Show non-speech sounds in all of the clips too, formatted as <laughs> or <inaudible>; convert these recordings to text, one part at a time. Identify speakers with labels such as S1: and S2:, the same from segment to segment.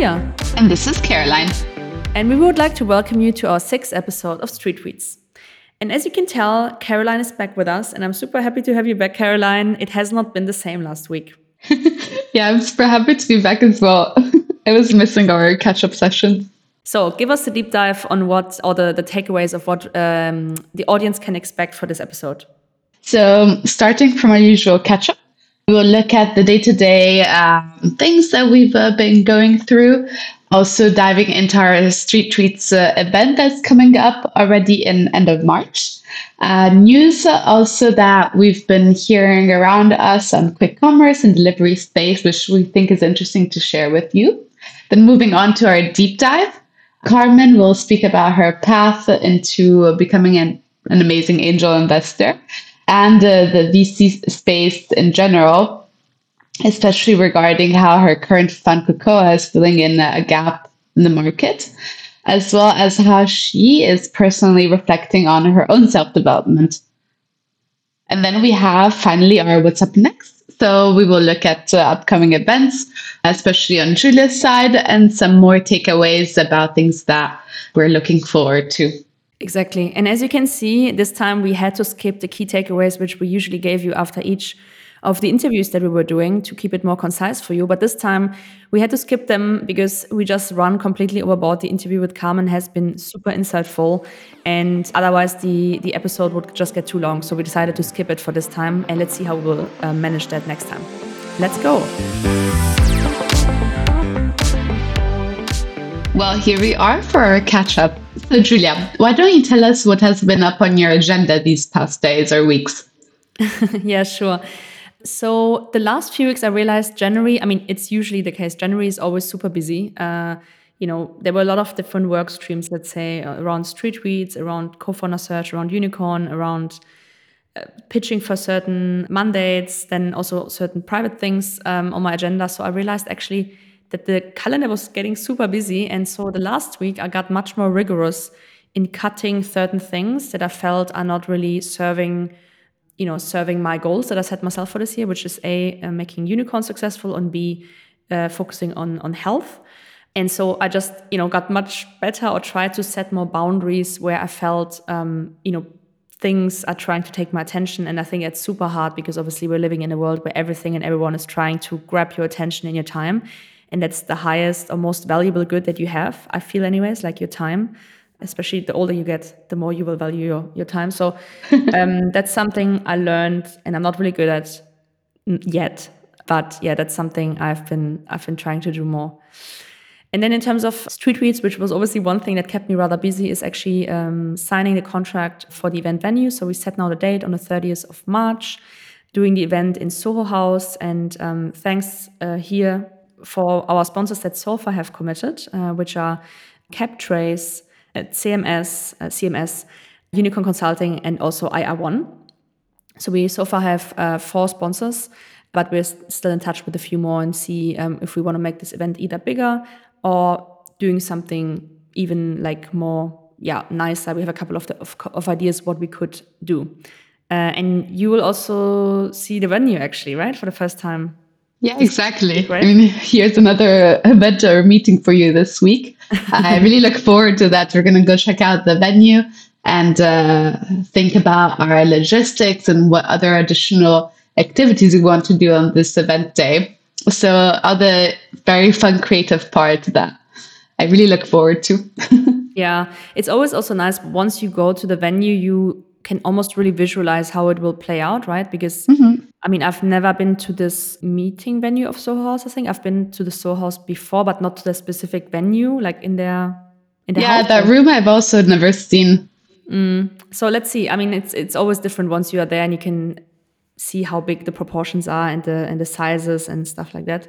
S1: And this is Caroline.
S2: And we would like to welcome you to our sixth episode of Street Tweets. And as you can tell, Caroline is back with us, and I'm super happy to have you back, Caroline. It has not been the same last week. <laughs>
S1: yeah, I'm super happy to be back as well. <laughs> I was missing our catch up session.
S2: So, give us a deep dive on what, or the, the takeaways of what um, the audience can expect for this episode.
S1: So, starting from our usual catch up, we will look at the day to day things that we've uh, been going through. Also, diving into our Street Tweets uh, event that's coming up already in end of March. Uh, news also that we've been hearing around us on quick commerce and delivery space, which we think is interesting to share with you. Then, moving on to our deep dive, Carmen will speak about her path into becoming an, an amazing angel investor and uh, the VC space in general, especially regarding how her current fund Cocoa is filling in a gap in the market, as well as how she is personally reflecting on her own self development. And then we have finally our What's Up Next. So we will look at uh, upcoming events, especially on Julia's side, and some more takeaways about things that we're looking forward to.
S2: Exactly. And as you can see, this time we had to skip the key takeaways, which we usually gave you after each of the interviews that we were doing to keep it more concise for you. But this time we had to skip them because we just run completely overboard. The interview with Carmen has been super insightful, and otherwise the, the episode would just get too long. So we decided to skip it for this time, and let's see how we will uh, manage that next time. Let's go.
S1: Well, here we are for our catch up. So, Julia, why don't you tell us what has been up on your agenda these past days or weeks? <laughs>
S2: yeah, sure. So, the last few weeks, I realized January, I mean, it's usually the case, January is always super busy. Uh, you know, there were a lot of different work streams, let's say, uh, around street reads, around co founder search, around unicorn, around uh, pitching for certain mandates, then also certain private things um, on my agenda. So, I realized actually, that the calendar was getting super busy. And so the last week, I got much more rigorous in cutting certain things that I felt are not really serving, you know, serving my goals that I set myself for this year, which is A, uh, making unicorn successful, and B, uh, focusing on, on health. And so I just, you know, got much better or tried to set more boundaries where I felt, um, you know, things are trying to take my attention. And I think it's super hard because obviously we're living in a world where everything and everyone is trying to grab your attention and your time and that's the highest or most valuable good that you have i feel anyways like your time. Especially the older you get the more you will value your, your time. So <laughs> um, that's something i learned and i'm not really good at yet but yeah that's something i've been i've been trying to do more. And then in terms of street reads which was obviously one thing that kept me rather busy is actually um, signing the contract for the event venue. So we set now the date on the 30th of march doing the event in soho house. And um, thanks uh, here for our sponsors that so far have committed, uh, which are CapTrace, uh, CMS, uh, CMS, Unicorn Consulting, and also IR1. So we so far have uh, four sponsors, but we're still in touch with a few more and see um, if we want to make this event either bigger or doing something even like more, yeah, nicer. We have a couple of, the, of, of ideas what we could do. Uh, and you will also see the venue actually, right, for the first time
S1: yeah, exactly. Right? I mean, <laughs> here's another event or meeting for you this week. <laughs> I really look forward to that. We're going to go check out the venue and uh, think about our logistics and what other additional activities we want to do on this event day. So, other very fun, creative part that I really look forward to. <laughs>
S2: yeah, it's always also nice once you go to the venue, you can almost really visualize how it will play out, right? Because mm-hmm. I mean, I've never been to this meeting venue of Soho House. I think I've been to the Soho House before, but not to the specific venue, like in their in
S1: their yeah, that room I've also never seen.
S2: Mm. So let's see. I mean, it's it's always different once you are there and you can see how big the proportions are and the and the sizes and stuff like that.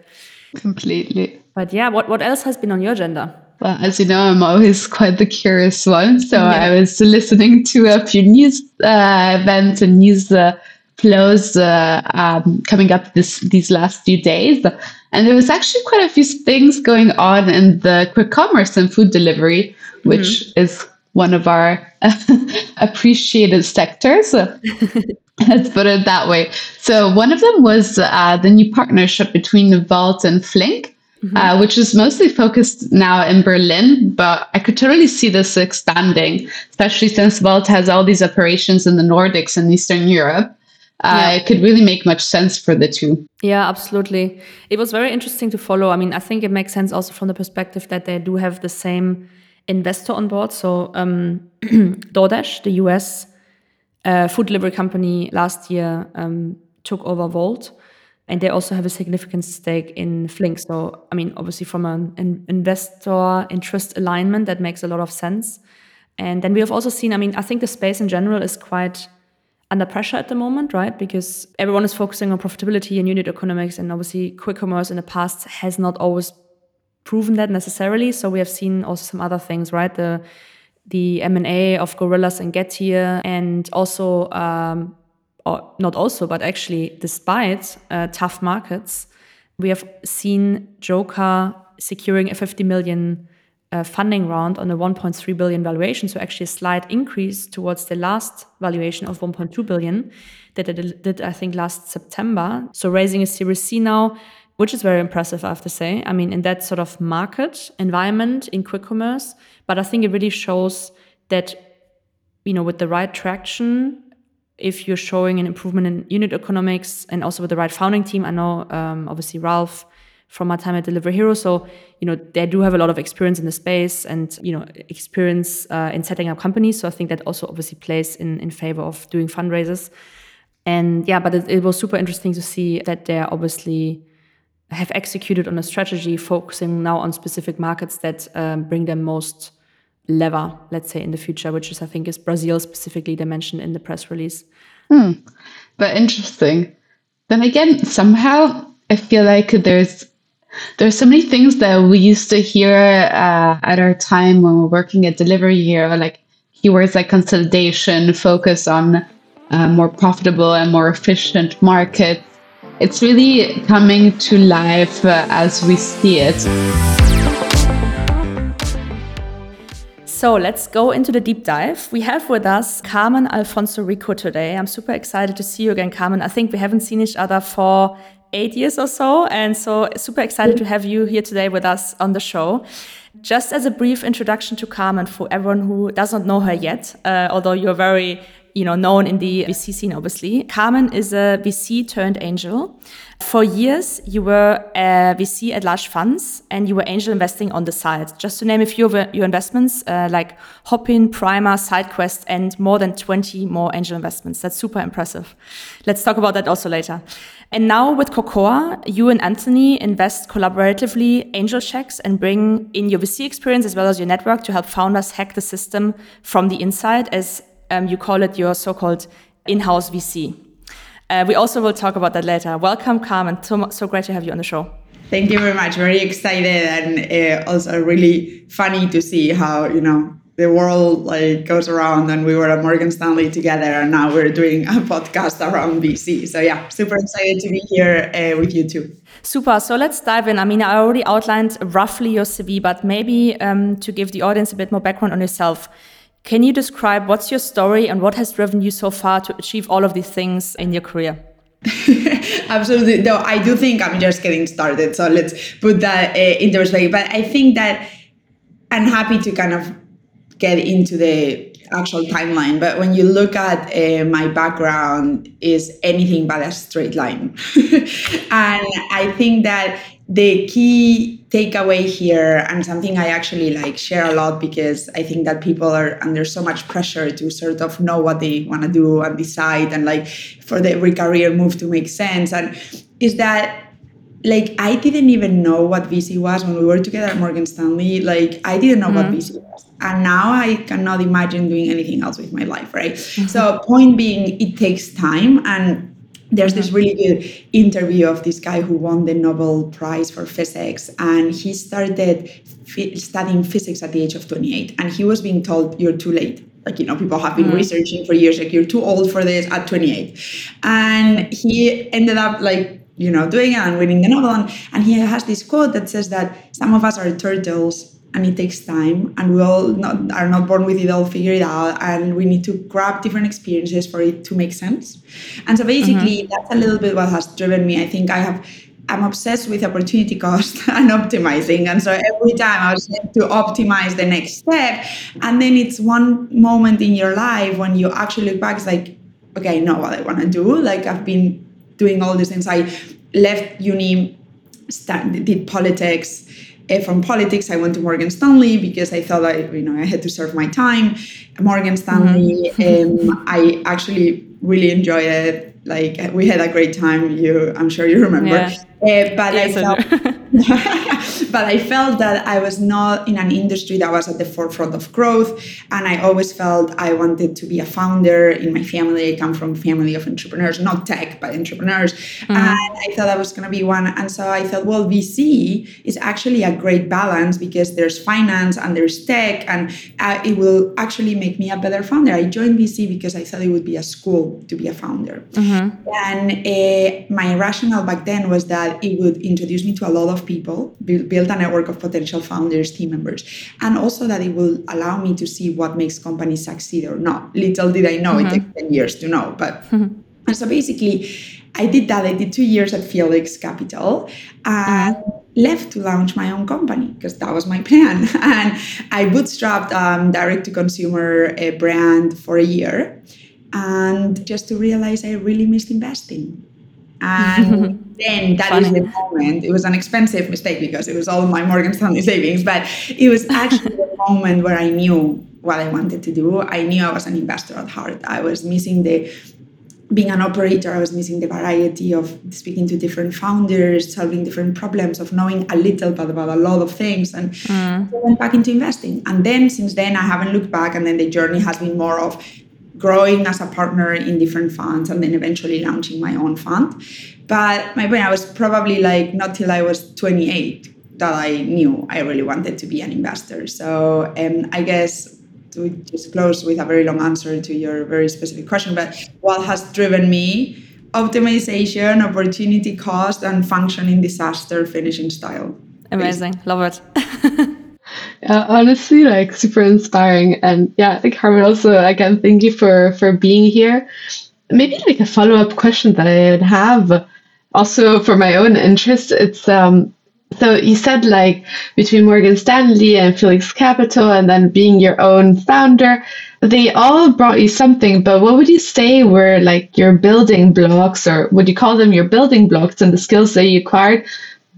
S1: Completely.
S2: But yeah, what what else has been on your agenda?
S1: Well, as you know, I'm always quite the curious one. So <laughs> yeah. I was listening to a few news uh, events and news uh, flows uh, um, coming up this these last few days. And there was actually quite a few things going on in the quick commerce and food delivery, which mm-hmm. is one of our <laughs> appreciated sectors. <laughs> Let's put it that way. So one of them was uh, the new partnership between Wolt and Flink Mm-hmm. Uh, which is mostly focused now in Berlin, but I could totally see this expanding, especially since Wolt has all these operations in the Nordics and Eastern Europe. Uh, yeah. It could really make much sense for the two.
S2: Yeah, absolutely. It was very interesting to follow. I mean, I think it makes sense also from the perspective that they do have the same investor on board. So, um, <clears throat> DoorDash, the US uh, food delivery company, last year um, took over Wolt and they also have a significant stake in Flink. So, I mean, obviously, from an investor interest alignment, that makes a lot of sense. And then we have also seen, I mean, I think the space in general is quite under pressure at the moment, right? Because everyone is focusing on profitability and unit economics. And obviously, quick commerce in the past has not always proven that necessarily. So, we have seen also some other things, right? The the M&A of Gorillas and Getir, and also um, or not also, but actually, despite uh, tough markets, we have seen Jokr securing a 50 million funding round on a 1.3 billion valuation. So actually, a slight increase towards the last valuation of 1.2 billion that it did, I think, last September. So raising a Series C now, which is very impressive, I have to say. I mean, in that sort of market environment in quick commerce, but I think it really shows that you know with the right traction if you're showing an improvement in unit economics and also with the right founding team. I know um, obviously Ralf from my time at Delivery Hero, so you know they do have a lot of experience in the space and you know experience uh, in setting up companies. So I think that also obviously plays in in favor of doing fundraisers. And yeah, but it, it was super interesting to see that they're obviously have executed on a strategy focusing now on specific markets that um, bring them most lever, let's say, in the future, which is, I think, is Brazil specifically, they mentioned in the press release.
S1: Hmm. But interesting. Then again, somehow I feel like there's there's so many things that we used to hear uh, at our time when we we're working at Delivery Hero, like keywords like consolidation, focus on uh, more profitable and more efficient markets. It's really coming to life uh, as we see it.
S2: So let's go into the deep dive. We have with us Carmen Alfonso Rico today. I'm super excited to see you again, Carmen. I think we haven't seen each other for eight years or so. And so super excited to have you here today with us on the show. Just as a brief introduction to Carmen for everyone who doesn't know her yet, uh, although you're very you know, known in the VC scene, obviously. Carmen is a VC turned angel. For years, you were a VC at large funds and you were angel investing on the side. Just to name a few of your investments, uh, like Hopin, Primer, SideQuest, and more than 20 more angel investments. That's super impressive. Let's talk about that also later. And now with Cocoa, you and Anthony invest collaboratively angel checks and bring in your VC experience as well as your network to help founders hack the system from the inside as um, you call it your so-called in-house VC. Uh, we also will talk about that later. Welcome, Carmen. So, so great to have you on the show.
S3: Thank you very much. Very excited and uh, also really funny to see how you know the world like goes around and we were at Morgan Stanley together and now we're doing a podcast around VC. So yeah, super excited to be here uh, with you too.
S2: Super. So let's dive in. I mean, I already outlined roughly your CV, but maybe um, to give the audience a bit more background on yourself. Can you describe what's your story and what has driven you so far to achieve all of these things in your career? <laughs>
S3: Absolutely. No, I do think I'm just getting started. So let's put that uh, into perspective. But I think that I'm happy to kind of get into the actual timeline. But when you look at uh, my background, is anything but a straight line. <laughs> and I think that the key takeaway here and something i actually like share a lot because i think that people are under so much pressure to sort of know what they want to do and decide and like for the every career move to make sense and is that like i didn't even know what vc was when we were together at morgan stanley like i didn't know mm-hmm. what vc was and now i cannot imagine doing anything else with my life right mm-hmm. so point being it takes time and there's this really good interview of this guy who won the Nobel Prize for physics, and he started studying physics at the age of 28, and he was being told, "You're too late." Like you know, people have been mm. researching for years. Like you're too old for this at 28, and he ended up like you know doing it and winning the Nobel. And, and he has this quote that says that some of us are turtles and it takes time and we all not, are not born with it all figured out and we need to grab different experiences for it to make sense and so basically mm-hmm. that's a little bit what has driven me i think i have I'm obsessed with opportunity cost <laughs> and optimizing. And so every time I was to optimize the next step. And then it's one moment in your life when you actually look back, it's like, okay, I know what I want to do. Like I've been doing all these things. I left uni, start, did politics. Uh, from politics, I went to Morgan Stanley because I thought I, you know, I had to serve my time. Morgan Stanley, mm-hmm. um, I actually really enjoyed it like we had a great time you i'm sure you remember yeah. uh, but yes, i felt <laughs> <laughs> but i felt that i was not in an industry that was at the forefront of growth and i always felt i wanted to be a founder in my family i come from a family of entrepreneurs not tech but entrepreneurs mm-hmm. and i thought i was going to be one and so i thought well vc is actually a great balance because there's finance and there's tech and uh, it will actually make me a better founder i joined vc because i thought it would be a school to be a founder mm-hmm. And uh, my rationale back then was that it would introduce me to a lot of people, build, build a network of potential founders, team members, and also that it will allow me to see what makes companies succeed or not. Little did I know mm-hmm. it takes 10 years to know. But <laughs> mm-hmm. and so basically, I did that. I did two years at Felix Capital and mm-hmm. left to launch my own company because that was my <laughs> plan. And I bootstrapped um, direct to consumer a brand for a year and just to realize I really missed investing. And <laughs> then that Funny. is the moment. It was an expensive mistake because it was all my Morgan Stanley savings, but it was actually the <laughs> moment where I knew what I wanted to do. I knew I was an investor at heart. I was missing the being an operator, I was missing the variety of speaking to different founders, solving different problems, of knowing a little bit about a lot of things. And mm. I went back into investing. And then since then, I haven't looked back. And then the journey has been more of growing as a partner in different funds and then eventually launching my own fund. But my point, I was probably like not till I was 28 that I knew I really wanted to be an investor. So um, I guess to just close with a very long answer to your very specific question, but what has driven me? Optimization, opportunity cost, and functioning disaster finishing style.
S2: Amazing. Basically. Love it. <laughs>
S1: uh, honestly like super inspiring and yeah i think Carmen also again thank you for for being here maybe like a follow-up question that i would have also for my own interest it's um so you said like between morgan stanley and felix capital and then being your own founder they all brought you something but what would you say were like your building blocks or would you call them your building blocks and the skills that you acquired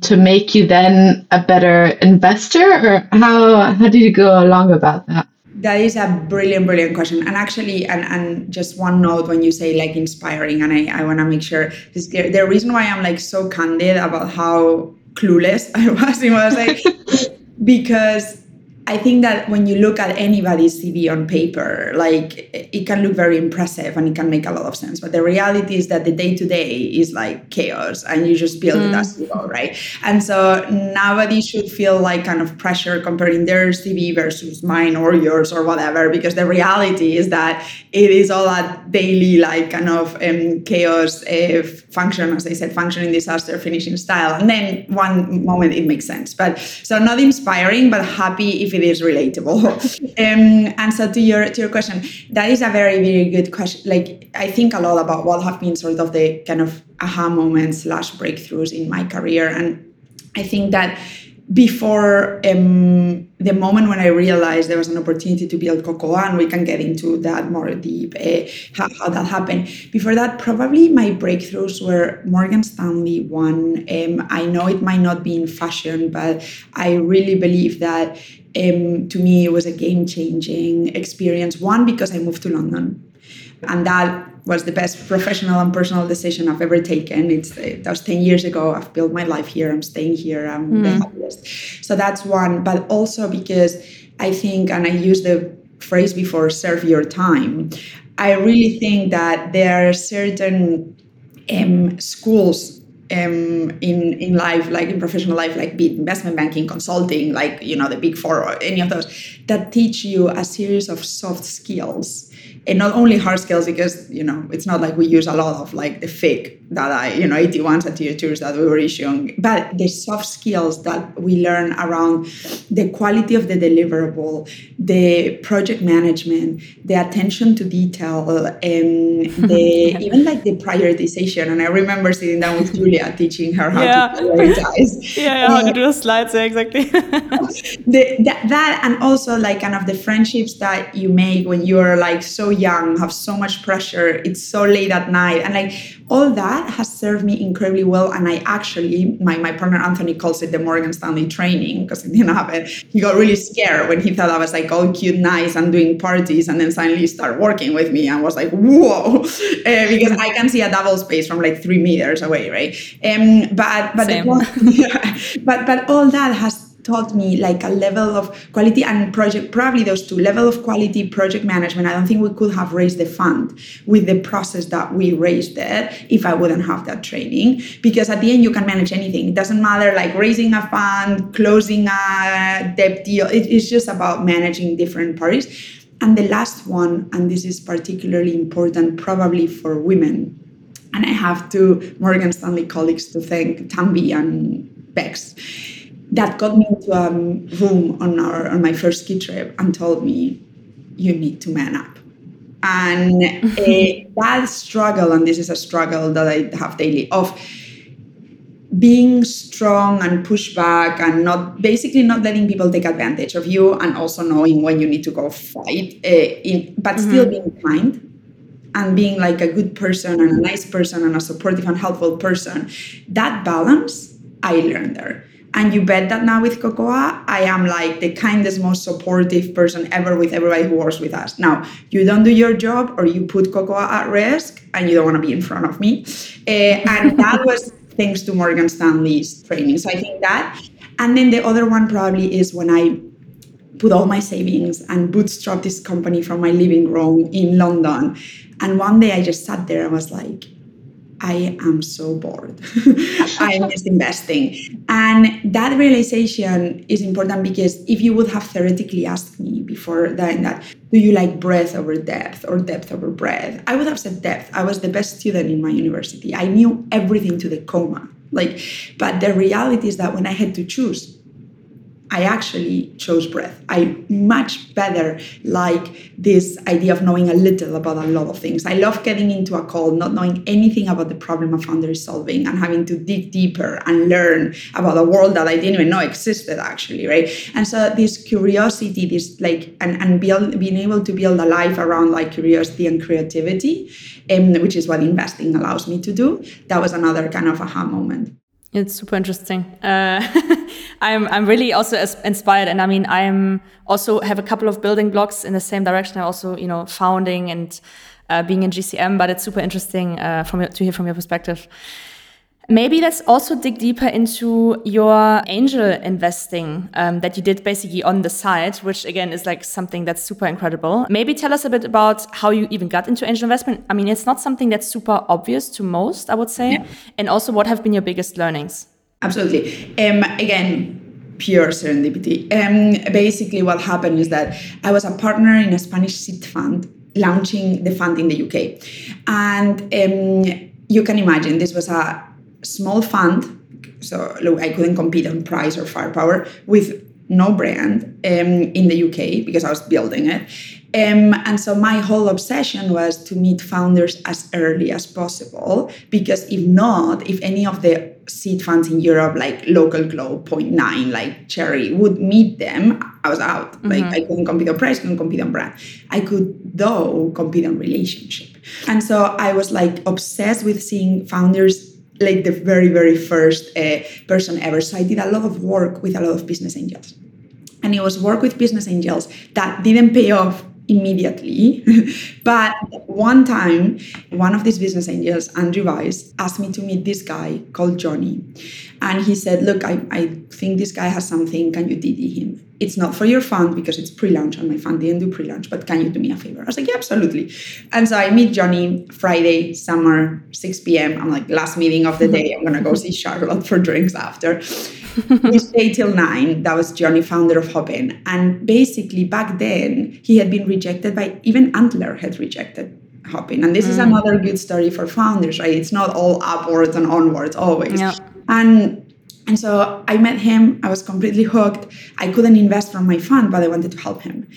S1: to make you then a better investor? Or how how did you go along about that
S3: that is a brilliant brilliant question. And actually and, and just one note when you say like inspiring and i, I want to make sure this the reason why i'm like so candid about how clueless <laughs> i was in what i was like <laughs> because I think that when you look at anybody's CV on paper, like it can look very impressive and it can make a lot of sense. But the reality is that the day to day is like chaos and you just build mm. it as you go, right? And so nobody should feel like kind of pressure comparing their CV versus mine or yours or whatever, because the reality is that it is all a daily, like kind of um, chaos uh, function, as I said, functioning disaster finishing style. And then one moment it makes sense. But so not inspiring, but happy if if it is relatable. <laughs> um, and so to your to your question, that is a very very good question. Like I think a lot about what have been sort of the kind of aha moments slash breakthroughs in my career, and I think that before um, the moment when I realized there was an opportunity to build Cocoa, and we can get into that more deep, uh, how, how, that happened. Before that, probably my breakthroughs were Morgan Stanley one. Um, I know it might not be in fashion, but I really believe that um, to me it was a game changing experience. One, because I moved to London. And that was the best professional and personal decision I've ever taken. It's that was 10 years ago. I've built my life here. I'm staying here. I'm mm. the happiest. So that's one. But also because I think, and I use the phrase before, serve your time. I really think that there are certain um, schools um, in in life, like in professional life, like be investment banking, consulting, like you know the big four or any of those, that teach you a series of soft skills and not only hard skills because you know it's not like we use a lot of like the fake that I you know AT1s and tier twos that we were issuing but the soft skills that we learn around the quality of the deliverable the project management the attention to detail um, and <laughs> the even like the prioritization and I remember sitting down with Julia teaching her how
S2: Yeah.
S3: to prioritize. <laughs>
S2: Yeah, yeah, um, how to do the slides, yeah, exactly. <laughs>
S3: the, that, that and also like kind of the friendships that you make when you're like so young have so much pressure it's so late at night and like all that has served me incredibly well and i actually my, my partner anthony calls it the morgan stanley training because it didn't happen. He got really scared when he thought i was like all cute nice and doing parties and then suddenly start working with me and was like whoa. Uh, <laughs> because i can see a double space from like three meters away right? Um but but
S2: Same.
S3: the, <laughs> but but all that has taught me like a level of quality and project probably those two level of quality project management i don't think we could have raised the fund with the process that we raised it if i wouldn't have that training. Because at the end you can manage anything. It doesn't matter like raising a fund closing a debt deal. It, it's just about managing different parties. And the last one and this is particularly important probably for women and i have two morgan stanley colleagues to thank tambi and bex that got me into a room on our on my first ski trip and told me you need to man up. And uh, <laughs> that struggle and this is a struggle that i have daily of being strong and push back and not basically not letting people take advantage of you and also knowing when you need to go fight uh, in, but still being kind and being like a good person and a nice person and a supportive and helpful person that balance i learned there and you bet that now with Cocoa, I am like the kindest, most supportive person ever with everybody who works with us. Now, you don't do your job or you put Cocoa at risk and you don't want to be in front of me. Uh, and <laughs> that was thanks to Morgan Stanley's training. So I think that. And then the other one probably is when I put all my savings and bootstrap this company from my living room in London. And one day I just sat there and was like, I am so bored. <laughs> I miss investing. And that realization is important because if you would have theoretically asked me before that, that do you like breadth over depth or depth over breadth? I would have said depth. I was the best student in my university. I knew everything to the comma. Like, but the reality is that when I had to choose, I actually chose breadth. I much better like this idea of knowing a little about a lot of things. I love getting into a call, not knowing anything about the problem a founder is solving and having to dig deeper and learn about a world that I didn't even know existed actually, right? And so this curiosity, this like and, and build, being able to build a life around like curiosity and creativity, um, which is what investing allows me to do, that was another kind of aha moment.
S2: It's super interesting. Uh, <laughs> I'm I'm really also inspired, and I mean I'm also have a couple of building blocks in the same direction. I also you know founding and uh, being in GCM, but it's super interesting uh, from to hear from your perspective. Maybe let's also dig deeper into your angel investing um, that you did basically on the side, which again is like something that's super incredible. Maybe tell us a bit about how you even got into angel investment. I mean, it's not something that's super obvious to most, I would say.
S3: Yeah.
S2: And also, what have been your biggest learnings?
S3: Absolutely. Um, again, pure serendipity. Um, basically, what happened is that I was a partner in a Spanish seed fund launching the fund in the UK. And um, you can imagine this was a small fund. So look, I couldn't compete on price or firepower with no brand um, in the UK because I was building it. Um, and so my whole obsession was to meet founders as early as possible because if not, if any of the seed funds in Europe, like Local Globe, Point Nine, like Cherry, would meet them, I was out. Mm-hmm. Like I couldn't compete on price, couldn't compete on brand. I could though compete on relationship. And so I was like obsessed with seeing founders like the very very first uh, person ever. So i did a lot of work with a lot of business angels. And it was work with business angels that didn't pay off immediately. <laughs> But one time one of these business angels andrew weiss asked me to meet this guy called johnny. And he said look i, I think this guy has something. Can you dd him it's not for your fund because it's pre-launch and my fund didn't do pre-launch but can you do me a favor? I was like yeah absolutely. And so i meet johnny friday summer 6 p.m i'm like last meeting of the day. I'm gonna go see charlotte for drinks after. <laughs> We stay till 9 that was johnny founder of hopin. And basically back then he had been rejected by even antler had rejected Hopin. And this mm. is another good story for founders right? It's not all upwards and onwards always.
S2: Yeah.
S3: and And so I met him. I was completely hooked. I couldn't invest from my fund, but I wanted to help him.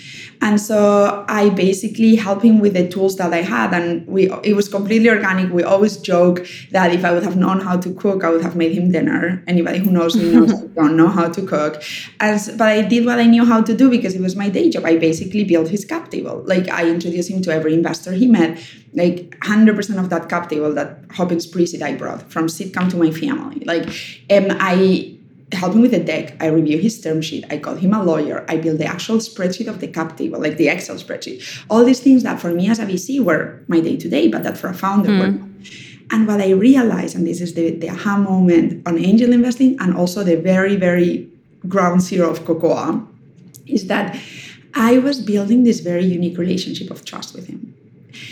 S3: And so I basically helped him with the tools that I had. And we it was completely organic. We always joke that if I would have known how to cook, I would have made him dinner. Anybody who knows me knows <laughs> I don't know how to cook. As but I did what I knew how to do because it was my day job. I basically built his cap table. Like I introduced him to every investor he met. Like 100% of that cap table that Hopin's pre-seed I brought from Seedcamp to my family. Like um, I help him with the deck. I review his term sheet. I call him a lawyer. I build the actual spreadsheet of the cap table, like the Excel spreadsheet. All these things that for me as a VC were my day to day, but that for a founder mm. were. And what I realized, and this is the, the aha moment on angel investing, and also the very, very ground zero of Cocoa, is that I was building this very unique relationship of trust with him.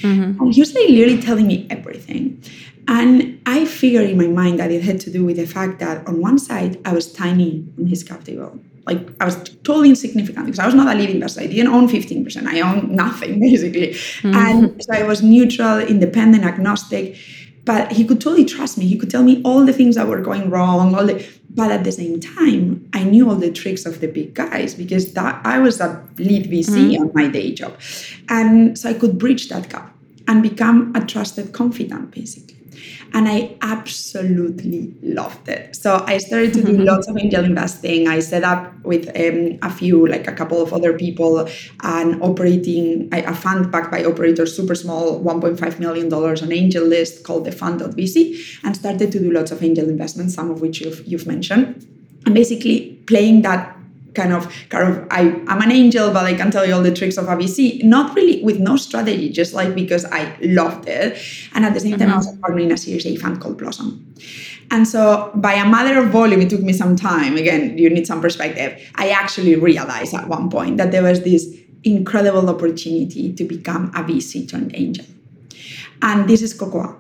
S3: Mm-hmm. And he was like literally telling me everything. And I figured in my mind that it had to do with the fact that on one side, I was tiny in his cap table. Like I was totally insignificant because I was not a leading investor. I didn't own 15%. I owned nothing <laughs> basically. Mm-hmm. And so I was neutral, independent, agnostic. But he could totally trust me. He could tell me all the things that were going wrong, all the but at the same time, I knew all the tricks of the big guys because that I was a lead VC mm-hmm. on my day job. And so I could bridge that gap and become a trusted confidant, basically and I absolutely loved it. So I started to do <laughs> lots of angel investing. I set up with um, a few, like a couple of other people, and operating a fund backed by operators, super small, $1.5 million on angel list called the fund.vc, and started to do lots of angel investments, some of which you've, you've mentioned. And basically playing that kind of kind of I, I'm an angel, but I can tell you all the tricks of a VC. Not really with no strategy, just like because I loved it. And at the same time, mm-hmm. I was a partner in a Series A fund called Blossom. And so by a matter of volume, it took me some time. Again, you need some perspective. I actually realized at one point that there was this incredible opportunity to become a VC turned angel. And this is Cocoa.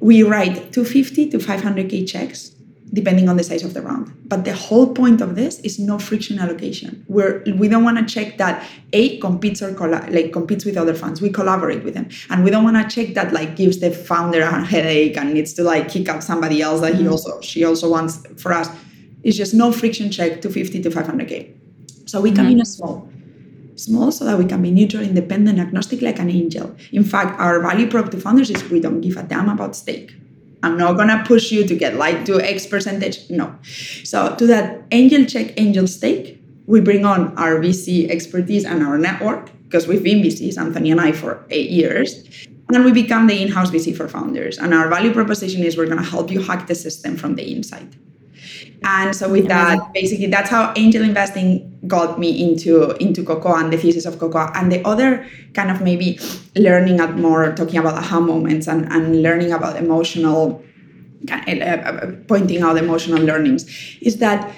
S3: We write 250 to 500K checks depending on the size of the round. But the whole point of this is no friction allocation. Where we don't want to check that A competes or colla- like competes with other funds. We collaborate with them, and we don't want to check that like gives the founder a headache and needs to like kick out somebody else that he mm-hmm. also she also wants for us. It's just no friction check to 50 to 500k. So we come mm-hmm. in a small small so that we can be neutral, independent, agnostic like an angel. In fact, our value prop to founders is we don't give a damn about stake. I'm not gonna push you to get like to X percentage. No. So to that angel check, angel stake, we bring on our VC expertise and our network because we've been VCs, Anthony and I, for eight years. And we become the in-house VC for founders. And our value proposition is we're gonna help you hack the system from the inside. And so with that, basically that's how angel investing got me into into Cocoa and the thesis of Cocoa. And the other kind of maybe learning at more talking about aha moments and, and learning about emotional uh, pointing out emotional learnings is that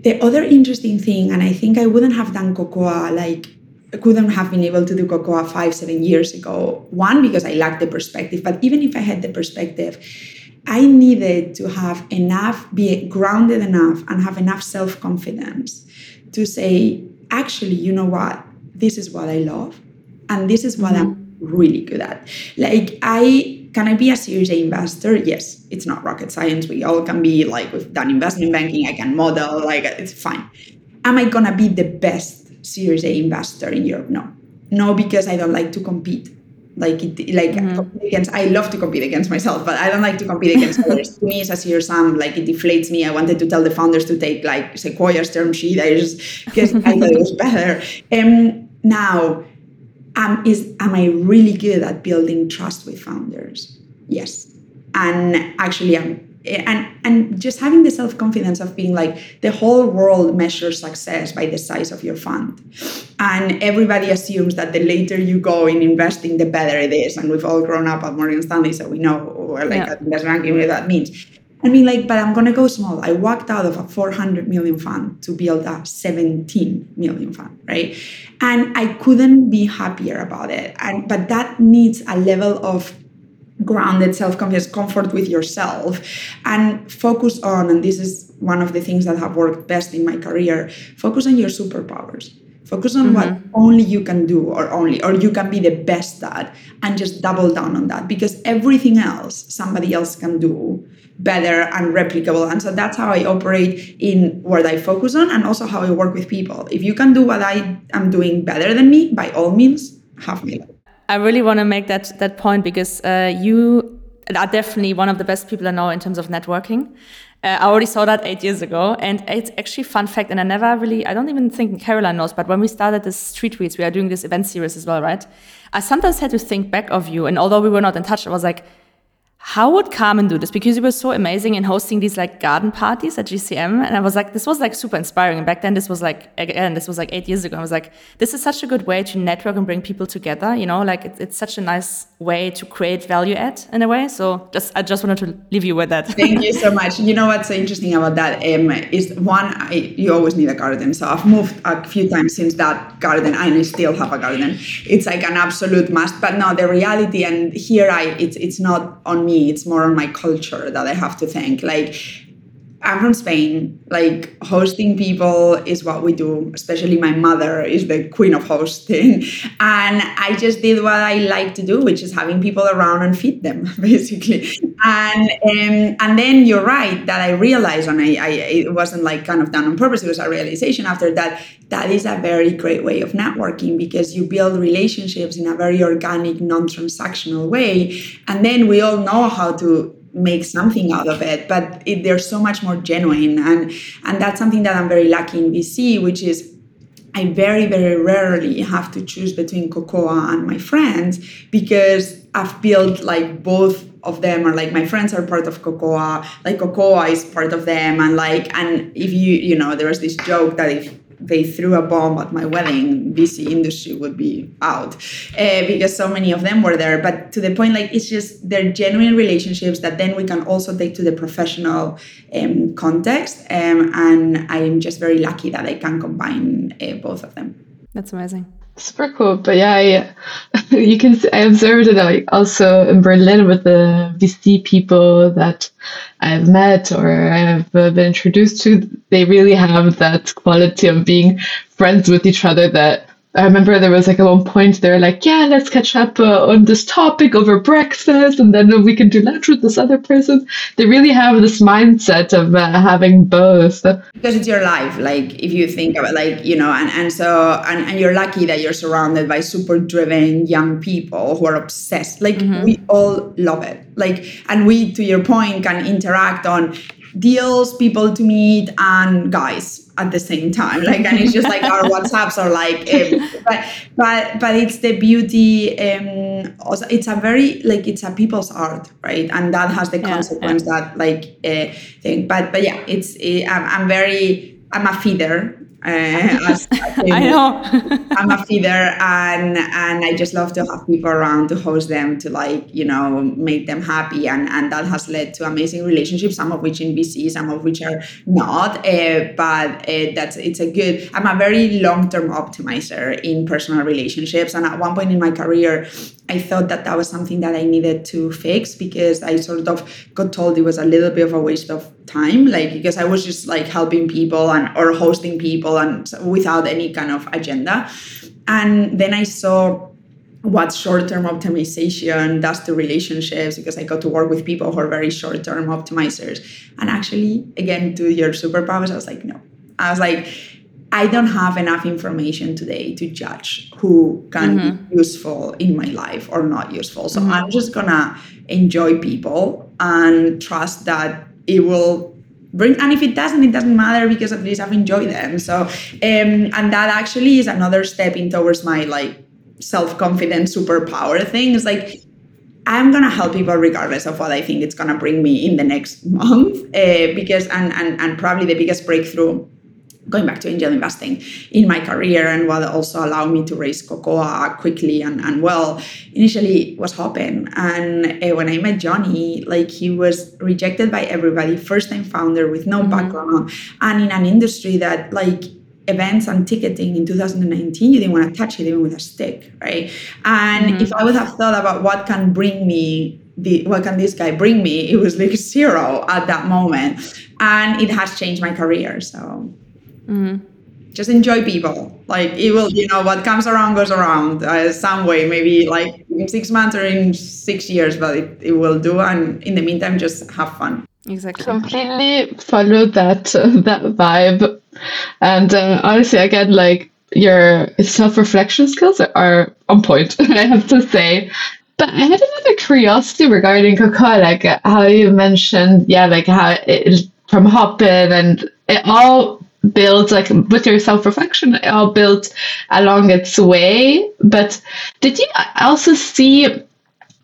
S3: the other interesting thing, and I think I wouldn't have done Cocoa like couldn't have been able to do Cocoa five, seven years ago. One, because I lacked the perspective, but even if I had the perspective, I needed to have enough, be grounded enough, and have enough self confidence to say, actually, you know what? This is what I love, and this is what mm-hmm. I'm really good at. Like, I can I be a Series A investor? Yes, it's not rocket science. We all can be like, we've done investment banking, I can model, like, it's fine. Am I gonna be the best Series A investor in Europe? No. No, because I don't like to compete like it, like mm-hmm. against i love to compete against myself but i don't like to compete against <laughs> others. To me it's a zero sum like it deflates me. I wanted to tell the founders to take like sequoia's term sheet. I just because i thought it was <laughs> better. And um, now um, is am i really good at building trust with founders? Yes. And actually i'm and and just having the self-confidence of being like the whole world measures success by the size of your fund and everybody assumes that the later you go in investing the better it is and we've all grown up at morgan stanley so we know or like yeah. investment banking what that means I mean, like, but I'm gonna go small. I walked out of a 400 million fund to build a 17 million fund, right? And I couldn't be happier about it. And but that needs a level of grounded self-confidence comfort with yourself and focus on and this is one of the things that have worked best in my career focus on your superpowers focus on mm-hmm. what only you can do or only or you can be the best at and just double down on that because everything else somebody else can do better and replicable. And so that's how I operate in what I focus on and also how I work with people. If you can do what I am doing better than me, by all means, have me.
S2: I really want to make that that point because uh, you are definitely one of the best people I know in terms of networking. Uh, I already saw that eight years ago, and it's actually fun fact. And I never really, I don't even think Caroline knows, but when we started this street Reads, we are doing this event series as well, right? I sometimes had to think back of you, and although we were not in touch, I was like, how would Carmen do this? Because you were so amazing in hosting these like garden parties at GCM. And I was like, this was like super inspiring. And back then, this was like, again, this was like eight years ago. I was like, this is such a good way to network and bring people together. You know, like it's, it's such a nice way to create value add in a way. So just, I just wanted to leave you with that.
S3: Thank you so much. You know what's interesting about that um, is one, I, you always need a garden. So I've moved a few times since that garden and I still have a garden. It's like an absolute must. But no, the reality, and here I, it's, it's not on me it's more on my culture that I have to thank. Like I'm from Spain. Like hosting people is what we do. Especially my mother is the queen of hosting, and I just did what I like to do, which is having people around and feed them, <laughs> basically. And um, and then you're right that I realized, and I, I it wasn't like kind of done on purpose. It was a realization after that. That is a very great way of networking because you build relationships in a very organic, non-transactional way, and then we all know how to make something out of it but it, they're so much more genuine and and that's something that i'm very lucky in vc which is I very, very rarely have to choose between Cocoa and my friends because I've built like both of them are like my friends are part of Cocoa, like Cocoa is part of them. And like, and if you, you know, there was this joke that if they threw a bomb at my wedding, VC industry would be out uh, because so many of them were there. But to the point, like it's just they're genuine relationships that then we can also take to the professional um, context. Um, and I'm just very lucky that I can combine uh, both of them.
S2: That's amazing.
S1: Super cool. But yeah, I, <laughs> you can. I observed it also in Berlin with the VC people that I've met or I've uh, been introduced to. They really have that quality of being friends with each other that I remember there was like at one point they were like, yeah, let's catch up uh, on this topic over breakfast, and then we can do lunch with this other person. They really have this mindset of uh, having both.
S3: Because it's your life, like if you think about like you know, and and so and, and you're lucky that you're surrounded by super driven young people who are obsessed. Like mm-hmm. we all love it. Like and we, to your point, can interact on deals, people to meet, and guys at the same time. <laughs> Like and it's just like our whatsapps are like um, but but but it's the beauty um also it's a very like it's a people's art right? And that has the yeah, consequence yeah. that like uh, thing. But but yeah it's uh, I'm, I'm very i'm a feeder uh, as, <laughs>
S2: I know.
S3: I'm a feeder, and and I just love to have people around to host them, to like you know make them happy, and and that has led to amazing relationships. Some of which in VC, some of which are not. Uh, but uh, that's it's a good. I'm a very long term optimizer in personal relationships, and at one point in my career, I thought that that was something that I needed to fix because I sort of got told it was a little bit of a waste of time, like because I was just like helping people and or hosting people and without any kind of agenda. And then I saw what short-term optimization does to relationships because I got to work with people who are very short-term optimizers. And actually, again, to your superpowers, I was like, no. I was like, I don't have enough information today to judge who can mm-hmm. be useful in my life or not useful. So mm-hmm. I'm just gonna enjoy people and trust that it will bring and if it doesn't it doesn't matter because at least I've enjoyed them. So um and that actually is another step in towards my like self-confidence superpower thing. It's like I'm gonna help people regardless of what I think it's gonna bring me in the next month. Uh, <laughs> because and and and probably the biggest breakthrough going back to angel investing in my career and what also allowed me to raise Cocoa quickly and, and well initially was Hopin. And uh, when I met Johnny, like he was rejected by everybody, first time founder with no mm-hmm. background and in an industry that like events and ticketing in 2019 you didn't want to touch it even with a stick right and mm-hmm. if i would have thought about what can bring me the, what can this guy bring me it was like zero at that moment and it has changed my career so Mm-hmm. Just enjoy people. Like it will, you know, what comes around goes around. Uh, some way, maybe like in six months or in six years, but it, it will do. And in the meantime, just have fun.
S2: Exactly.
S1: Completely follow that uh, <laughs> that vibe, and uh, honestly, again, like your self-reflection skills are on point. <laughs> I have to say. But I had another curiosity regarding Cocoa, like uh, how you mentioned, yeah, like how it from Hopin and it all built like with your self-reflection, all built along its way. But did you also see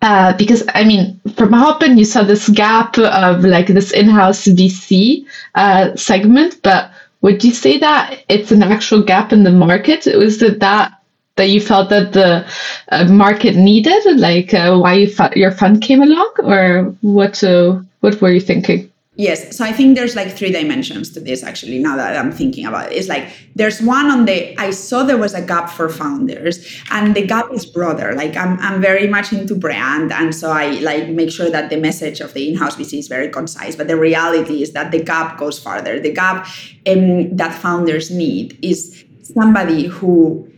S1: uh, because I mean, from Hopin, you saw this gap of like this in-house VC uh, segment, but would you say that it's an actual gap in the market? Was it that that you felt that the uh, market needed, like uh, why you your fund came along, or what? Uh, what were you thinking?
S3: Yes. So I think there's like three dimensions to this actually, now that I'm thinking about it. It's like there's one on the I saw there was a gap for founders and the gap is broader. Like I'm I'm very much into brand. And so I like make sure that the message of the in-house VC is very concise. But the reality is that the gap goes farther. The gap um, that founders need is somebody who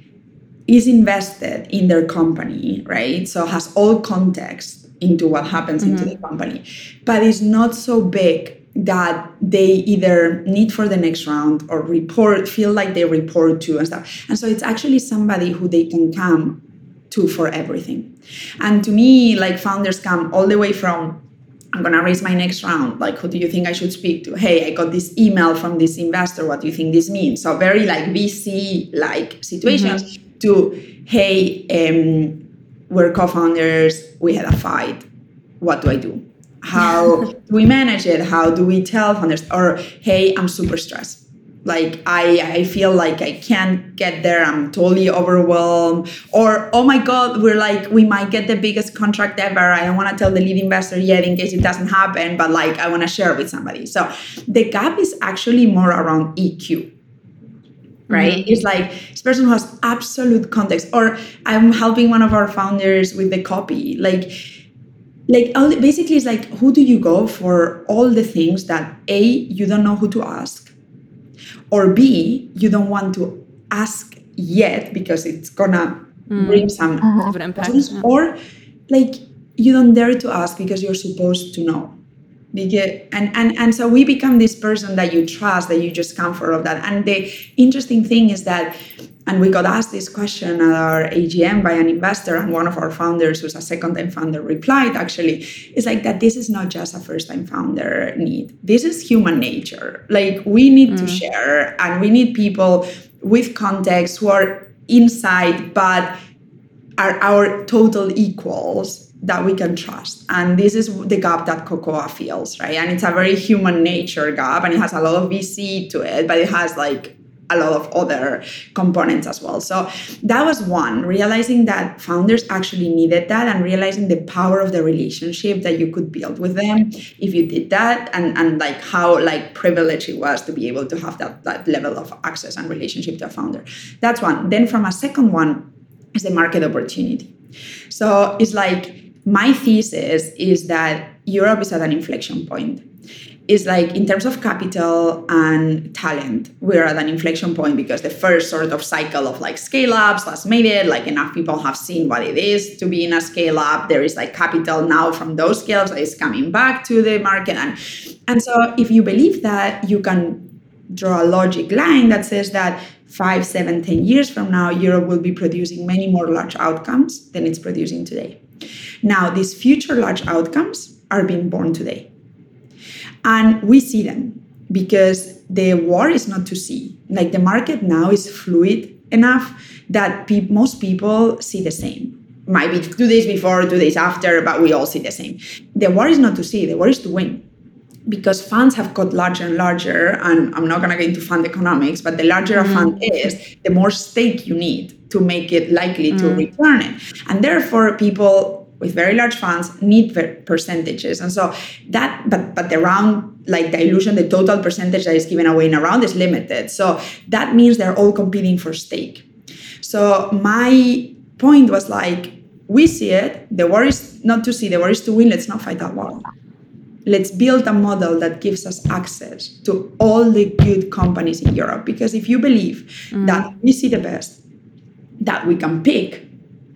S3: is invested in their company, right? So has all context into what happens mm-hmm. into the company but it's not so big that they either need for the next round or report feel like they report to and stuff and so it's actually somebody who they can come to for everything and to me like founders come all the way from I'm gonna raise my next round. Like, who do you think I should speak to? Hey, I got this email from this investor. What do you think this means? So very like VC like situations mm-hmm. to hey, um, we're co-founders we had a fight. What do i do? How do we manage it? How do we tell founders? Or hey i'm super stressed. Like I, I feel like i can't get there. I'm totally overwhelmed. Or oh my god we're like we might get the biggest contract ever. I don't want to tell the lead investor yet in case it doesn't happen but like i want to share it with somebody. So the gap is actually more around eq right? Mm-hmm. It's like this person who has absolute context. Or I'm helping one of our founders with the copy. Like, like basically, it's like who do you go for all the things that a you don't know who to ask, or b you don't want to ask yet because it's gonna mm. bring some <laughs>
S2: uh-huh. impact,
S3: or like you don't dare to ask because you're supposed to know because and, and and so we become this person that you trust that you just comfort of that. And the interesting thing is that and we got asked this question at our agm by an investor and one of our founders who's a second time founder replied actually is like that this is not just a first time founder need. This is human nature. Like we need mm. to share and we need people with context who are inside but are our total equals that we can trust. And this is the gap that Cocoa feels, right? And it's a very human nature gap and it has a lot of VC to it, but it has like a lot of other components as well. So that was one, realizing that founders actually needed that and realizing the power of the relationship that you could build with them if you did that and, and like how like privileged it was to be able to have that, that level of access and relationship to a founder. That's one. Then from a second one is the market opportunity. So it's like my thesis is that Europe is at an inflection point. It's like in terms of capital and talent, we're at an inflection point because the first sort of cycle of like scale ups has made it. Like enough people have seen what it is to be in a scale up. There is like capital now from those scale ups that is coming back to the market. And, and so if you believe that, you can draw a logic line that says that five, seven, ten years from now, Europe will be producing many more large outcomes than it's producing today. Now, these future large outcomes are being born today. And we see them because the war is not to see. Like the market now is fluid enough that pe- most people see the same. Might be two days before, two days after, but we all see the same. The war is not to see, the war is to win because funds have got larger and larger, and I'm not going to get into fund economics, but the larger mm-hmm. a fund is, the more stake you need to make it likely mm-hmm. to mm. return it. And therefore, people with very large funds need percentages and so that but but the round like dilution the total percentage that is given away in a round is limited so that means they're all competing for stake so my point was like we see it the war is not to see the war is to win let's not fight that war let's build a model that gives us access to all the good companies in europe because if you believe mm. that we see the best that we can pick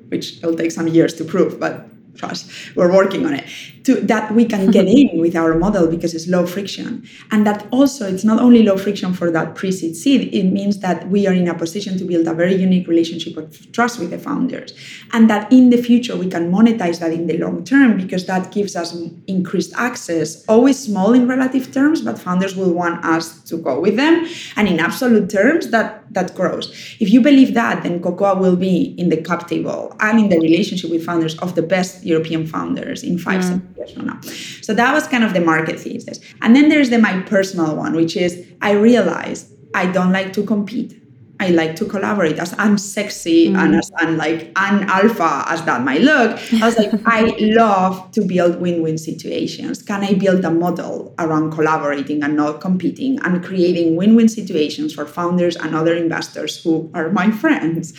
S3: which will take some years to prove but trust. We're working on it to that we can get <laughs> in with our model because it's low friction. And that also it's not only low friction for that pre-seed seed, it means that we are in a position to build a very unique relationship of trust with the founders. And that in the future we can monetize that in the long term because that gives us increased access, always small in relative terms, but founders will want us to go with them. And in absolute terms, that that grows. If you believe that, then Cocoa will be in the cap table and in the relationship with founders of the best European founders in five, mm. Six years from now. So that was kind of the market thesis. And then there's the my personal one, which is I realized I don't like to compete. I like to collaborate as unsexy mm. and as un like un alpha as that might look. I was like, I <laughs> love to build win-win situations. Can I build a model around collaborating and not competing and creating win-win situations for founders and other investors who are my <laughs> friends?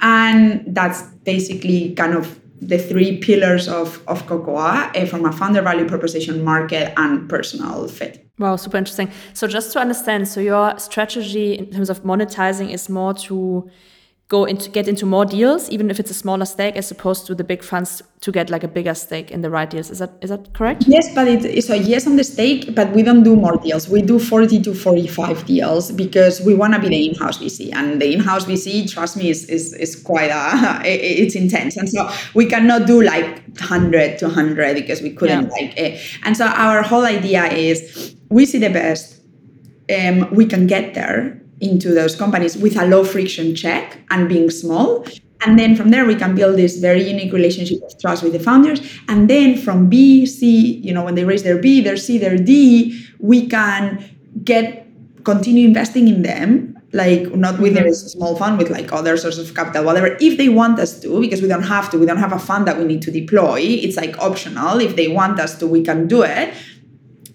S3: And that's basically kind of the three pillars of, of Cocoa uh, from a founder value proposition, market, and personal fit.
S2: Wow, super interesting. So just to understand, so your strategy in terms of monetizing is more to go into get into more deals, even if it's a smaller stake, as opposed to the big funds to get like a bigger stake in the right deals. Is that is that correct?
S3: Yes, but it's so yes on the stake, but we don't do more deals. We do 40 to 45 deals because we want to be the in-house VC, and the in-house VC, trust me, is is, is quite <laughs> a it's intense, and so we cannot do like 100 to 100 because we couldn't yeah. like it. And so our whole idea is we see the best, um, we can get there into those companies with a low friction check and being small. And then from there, we can build this very unique relationship of trust with the founders. And then from B, C, you know, when they raise their B, their C, their D, we can get continue investing in them like not with mm-hmm. a small fund with like other sources of capital whatever if they want us to because we don't have to we don't have a fund that we need to deploy it's like optional if they want us to we can do it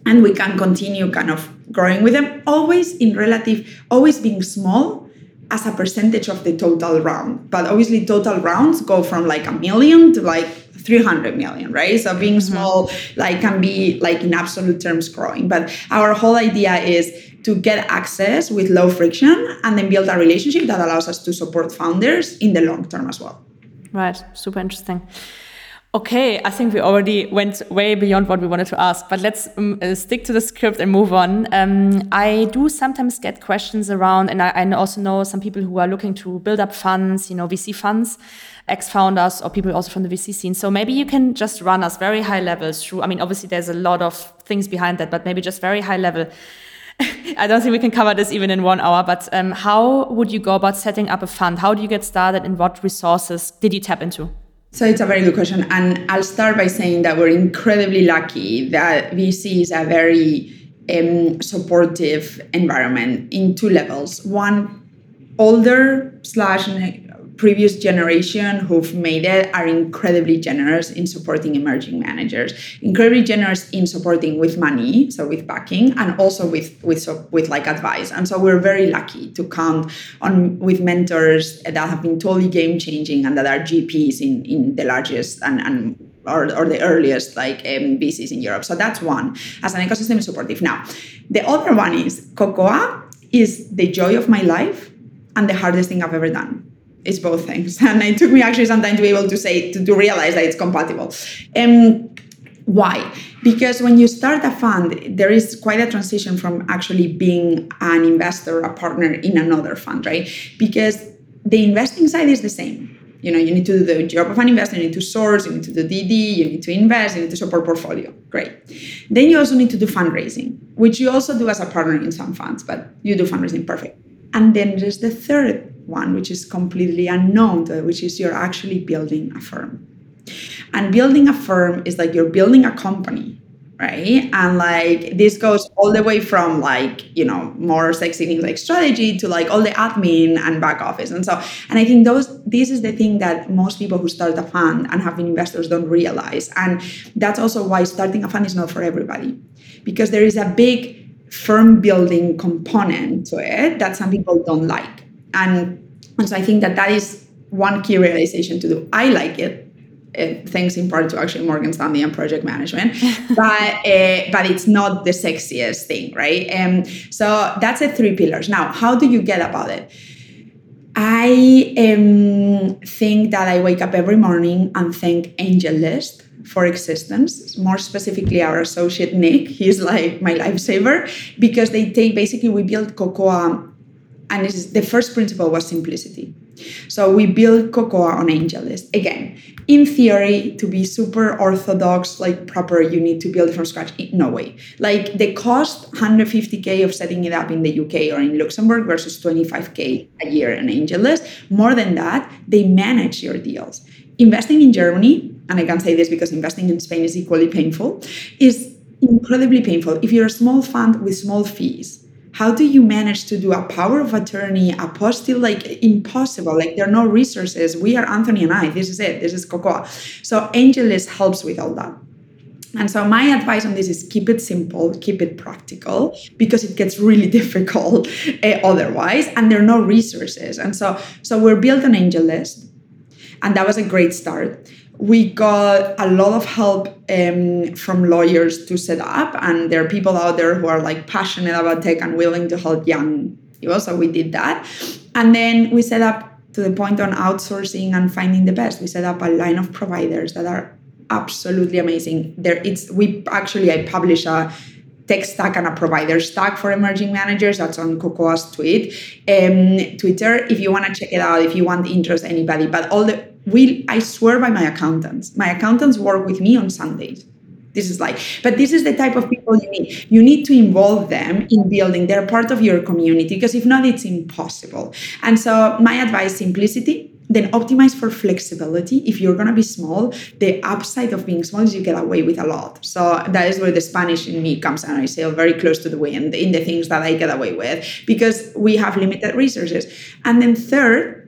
S3: and we can continue kind of growing with them, always in relative, always being small as a percentage of the total round. But obviously, total rounds go from like a million to like 300 million, right? So being mm-hmm. small, like can be like in absolute terms growing. But our whole idea is to get access with low friction and then build a relationship that allows us to support founders in the long term as well.
S2: Right. Super interesting. Okay, I think we already went way beyond what we wanted to ask, but let's um, uh, stick to the script and move on. Um, I do sometimes get questions around, and I, I, also know some people who are looking to build up funds, you know, VC funds, ex founders, or people also from the VC scene. So maybe you can just run us very high levels through. I mean, obviously, there's a lot of things behind that, but maybe just very high level. <laughs> I don't think we can cover this even in one hour, but um, how would you go about setting up a fund? How do you get started, and what resources did you tap into?
S3: So it's a very good question. And I'll start by saying that we're incredibly lucky that VC is a very um, supportive environment in two levels. One, older slash previous generation who've made it are incredibly generous in supporting emerging managers incredibly generous in supporting with money so with backing and also with with so, with like advice and so we're very lucky to count on with mentors that have been totally game changing and that are gps in in the largest and and or, or the earliest like um, VCs in Europe. So that's one as an ecosystem supportive. Now, the other one is Cocoa is the joy of my life and the hardest thing I've ever done it's both things. <laughs> And it took me actually some time to be able to say to, to realize that it's compatible. Um, why? Because when you start a fund there is quite a transition from actually being an investor a partner in another fund right? Because the investing side is the same. You know you need to do the job of an investor you need to source you need to do dd you need to invest you need to support portfolio. Great. Then you also need to do fundraising which you also do as a partner in some funds but you do fundraising perfect. And then there's the third one, which is completely unknown, uh, which is you're actually building a firm. And building a firm is like you're building a company, right? And like this goes all the way from like, you know, more sexy things like strategy to like all the admin and back office. And so, and I think those, this is the thing that most people who start a fund and have been investors don't realize. And that's also why starting a fund is not for everybody because there is a big firm building component to it that some people don't like and, and so I think that that is one key realization to do. I like it. Uh, thanks in part to actually Morgan Stanley and project management, <laughs> but uh, but it's not the sexiest thing, right? And um, so that's the three pillars. Now, how do you get about it? I um, think that I wake up every morning and thank AngelList for existence. More specifically, our associate Nick, he's like my lifesaver because they take basically we build Cocoa, and the first principle was simplicity. So we built Cocoa on AngelList. Again, in theory, to be super orthodox, like proper, you need to build from scratch. No way. Like the cost 150k of setting it up in the UK or in Luxembourg versus 25k a year on AngelList. More than that, they manage your deals. Investing in Germany, and I can say this because investing in Spain is equally painful, is incredibly painful. If you're a small fund with small fees, how do you manage to do a power of attorney a apostille like impossible like there are no resources. We are anthony and i. This is it. This is cocoa. So AngelList helps with all that. And so my advice on this is keep it simple, keep it practical because it gets really <laughs> difficult uh, otherwise, and there are no resources. And so, so we're built an AngelList, and that was a great start we got a lot of help um, from lawyers to set up and there are people out there who are like passionate about tech and willing to help young people so we did that and then we set up to the point on outsourcing and finding the best we set up a line of providers that are absolutely amazing there it's we actually i publish a tech stack and a provider stack for emerging managers. That's on Cocoa's tweet, um, Twitter. If you want to check it out, if you want to interest anybody, but all the we I swear by my accountants. My accountants work with me on Sundays. This is like, but this is the type of people you need. You need to involve them in building. They're part of your community because if not, it's impossible. And so my advice: simplicity. Then optimize for flexibility. If you're gonna be small, the upside of being small is you get away with a lot. So that is where the Spanish in me comes and I sail very close to the wind in the things that I get away with because we have limited resources. And then third,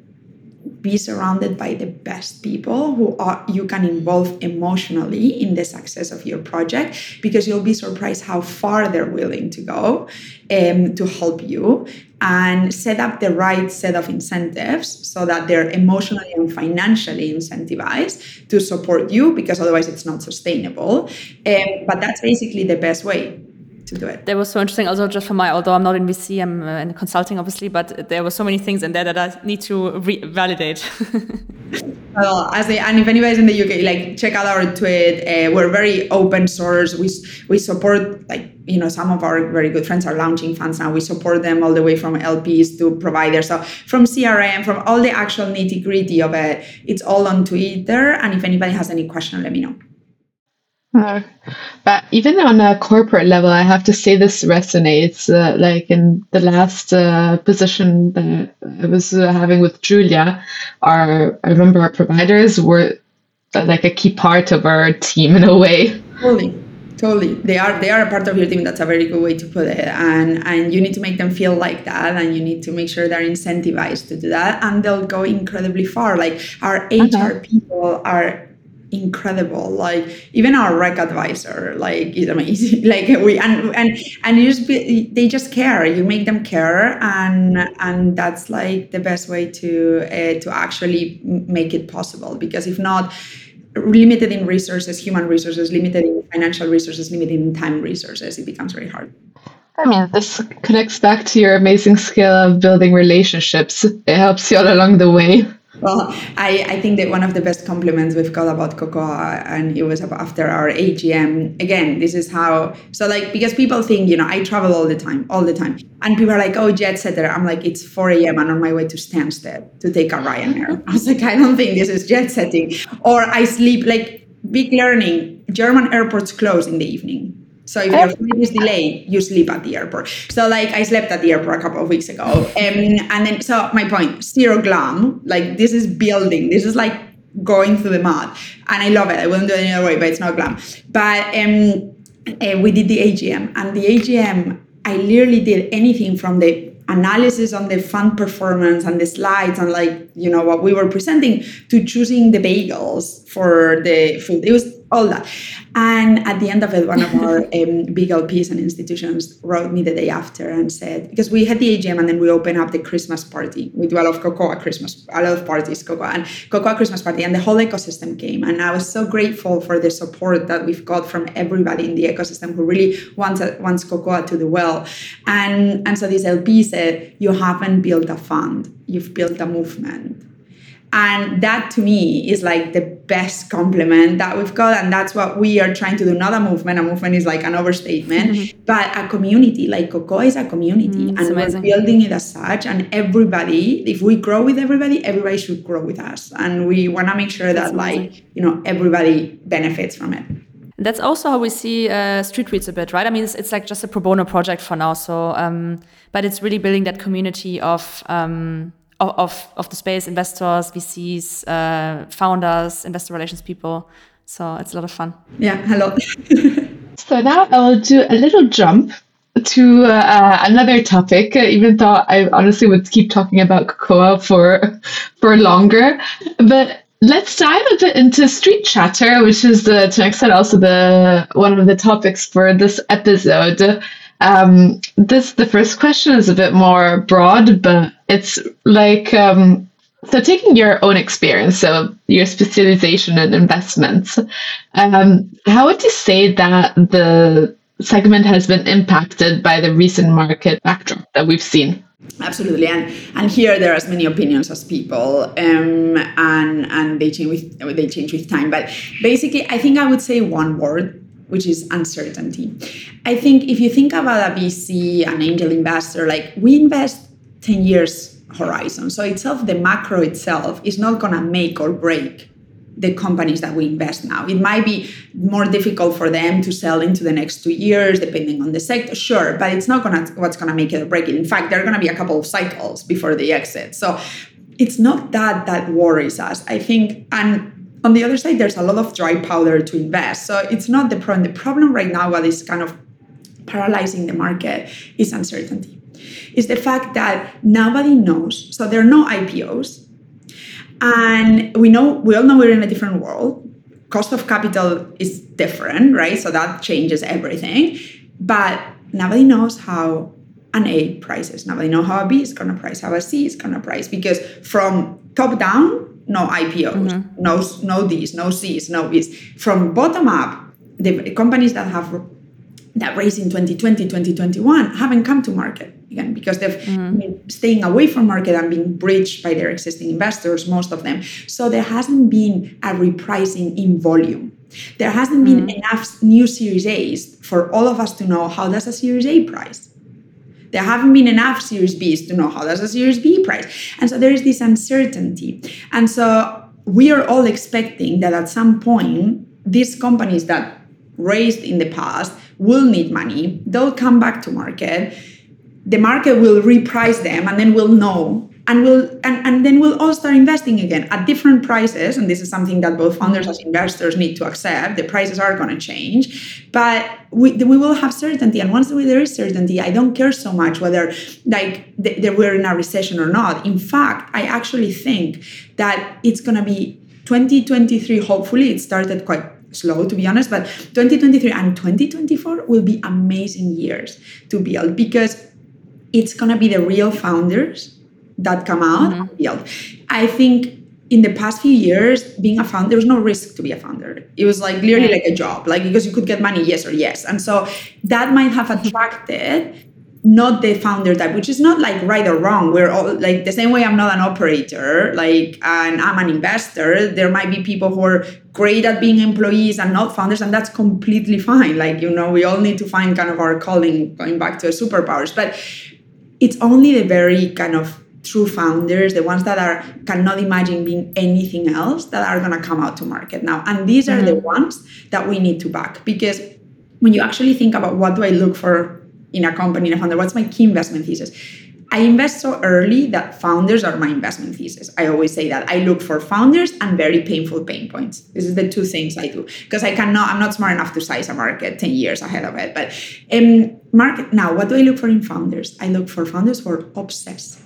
S3: be surrounded by the best people who are you can involve emotionally in the success of your project because you'll be surprised how far they're willing to go um, to help you and set up the right set of incentives so that they're emotionally and financially incentivized to support you because otherwise it's not sustainable. Um, but that's basically the best way to do it.
S2: That was so interesting. Also, just for my, although I'm not in VC, I'm uh, in consulting, obviously, but there were so many things in there that I need to validate. <laughs>
S3: well, as they, and if anybody's in the UK, like check out our tweet. Uh, we're very open source. We we support like you know some of our very good friends are launching funds now. We support them all the way from LPs to providers. So from CRM, from all the actual nitty gritty of it, it's all on Twitter. And if anybody has any question, let me know.
S1: Uh, but even on a corporate level, I have to say this resonates. Uh, like in the last uh, position that I was uh, having with Julia, our I remember our providers were uh, like a key part of our team in a way.
S3: Totally, totally. They are they are a part of your team. That's a very good way to put it. And and you need to make them feel like that, and you need to make sure they're incentivized to do that, and they'll go incredibly far. Like our HR uh-huh. people are incredible. Like even our rec advisor like is amazing. <laughs> Like we and and and you just be, they just care. You make them care and and that's like the best way to uh, to actually make it possible. Because if not limited in resources human resources limited in financial resources limited in time resources it becomes very hard.
S1: I mean, this connects back to your amazing skill of building relationships. It helps you all along the way.
S3: Well, I, I think that one of the best compliments we've got about Cocoa, uh, and it was after our AGM. Again, this is how, so like, because people think, you know, I travel all the time, all the time. And people are like, oh, jet setter. I'm like, it's 4 a.m. and on my way to Stansted to take a Ryanair. <laughs> I was like, I don't think this is jet setting. Or I sleep, like, big learning. German airports close in the evening. So if your flight is delayed, you sleep at the airport. So like I slept at the airport a couple of weeks ago, <laughs> um, and then so my point, zero glam. Like this is building. This is like going through the mud, and I love it. I wouldn't do it any other way, but it's not glam. But um, uh, we did the AGM, and the AGM, I literally did anything from the analysis on the fund performance and the slides and like you know what we were presenting to choosing the bagels for the food. It was all that. And at the end of it, one of our um, big LPs and institutions wrote me the day after and said, because we had the AGM and then we opened up the Christmas party. We do a lot of Cocoa Christmas, a lot of parties, Cocoa and Cocoa Christmas party, and the whole ecosystem came. And I was so grateful for the support that we've got from everybody in the ecosystem who really wants wants Cocoa to do well. And and so this LP said, you haven't built a fund, you've built a movement. And that to me is like the best compliment that we've got and that's what we are trying to do not a movement a movement is like an overstatement mm-hmm. but a community like cocoa is a community mm, and amazing. we're building it as such and everybody if we grow with everybody everybody should grow with us and we want to make sure that like you know everybody benefits from it
S2: that's also how we see uh, Street Tweets a bit, right? I mean, it's, it's, like just a pro bono project for now. So, um, but it's really building that community of um, of, of the space, investors, VCs, uh, founders, investor relations people. So it's a lot of fun.
S3: Yeah, hello. <laughs>
S1: so now I will do a little jump to uh, another topic, even though I honestly would keep talking about cocoa for for longer. But let's dive a bit into street chatter, which is the, to an extent also the one of the topics for this episode. Um, this the first question is a bit more broad, but it's like um, so taking your own experience, so your specialization in investments, um, how would you say that the segment has been impacted by the recent market backdrop that we've seen?
S3: Absolutely, and and here there are as many opinions as people, um, and and they change with they change with time. But basically, I think I would say one word which is uncertainty. I think if you think about a VC, an angel investor, like we invest 10 years horizon. So itself, the macro itself is not going to make or break the companies that we invest now. It might be more difficult for them to sell into the next two years, depending on the sector, sure, but it's not gonna what's gonna make it or break it. In fact, there are gonna be a couple of cycles before they exit. So it's not that that worries us. I think, and on the other side, there's a lot of dry powder to invest. So it's not the problem. The problem right now, what is kind of paralyzing the market, is uncertainty. Is the fact that nobody knows. So there are no IPOs. And we know we all know we're in a different world. Cost of capital is different, right? So that changes everything. But nobody knows how an A prices. Nobody knows how a B is gonna price, how a C is gonna price. Because from top down, no IPOs, mm-hmm. no no Ds, no Cs, no Bs. From bottom up, the companies that have that raised in 2020, 2021 haven't come to market again because they've mm-hmm. been staying away from market and being bridged by their existing investors, most of them. So there hasn't been a repricing in volume. There hasn't been mm-hmm. enough new Series A's for all of us to know how does a Series A price there haven't been enough Series Bs to know how does a Series B price. And so there is this uncertainty. And so we are all expecting that at some point, these companies that raised in the past will need money. They'll come back to market. The market will reprice them, and then we'll know. And we'll and, and then we'll all start investing again at different prices. And this is something that both founders as investors need to accept. The prices are going to change but we, we will have certainty. And once there is certainty i don't care so much whether like that we're in a recession or not. In fact i actually think that it's going to be 2023 hopefully it started quite slow to be honest but 2023 and 2024 will be amazing years to build because it's going to be the real founders that come out mm-hmm. build. I think in the past few years, being a founder, there was no risk to be a founder. It was like literally like a job, like because you could get money, yes or yes. And so that might have attracted not the founder type, which is not like right or wrong. We're all like the same way I'm not an operator, like and I'm an investor. There might be people who are great at being employees and not founders, and that's completely fine. Like, you know, we all need to find kind of our calling going back to superpowers. But it's only the very kind of true founders, the ones that are cannot imagine being anything else, that are going to come out to market now. And these are mm-hmm. the ones that we need to back because when you actually think about what do I look for in a company, in a founder, what's my key investment thesis? I invest so early that founders are my investment thesis. I always say that. I look for founders and very painful pain points. This is the two things I do because I cannot, I'm not smart enough to size a market 10 years ahead of it. But um, market now, what do I look for in founders? I look for founders who are obsessed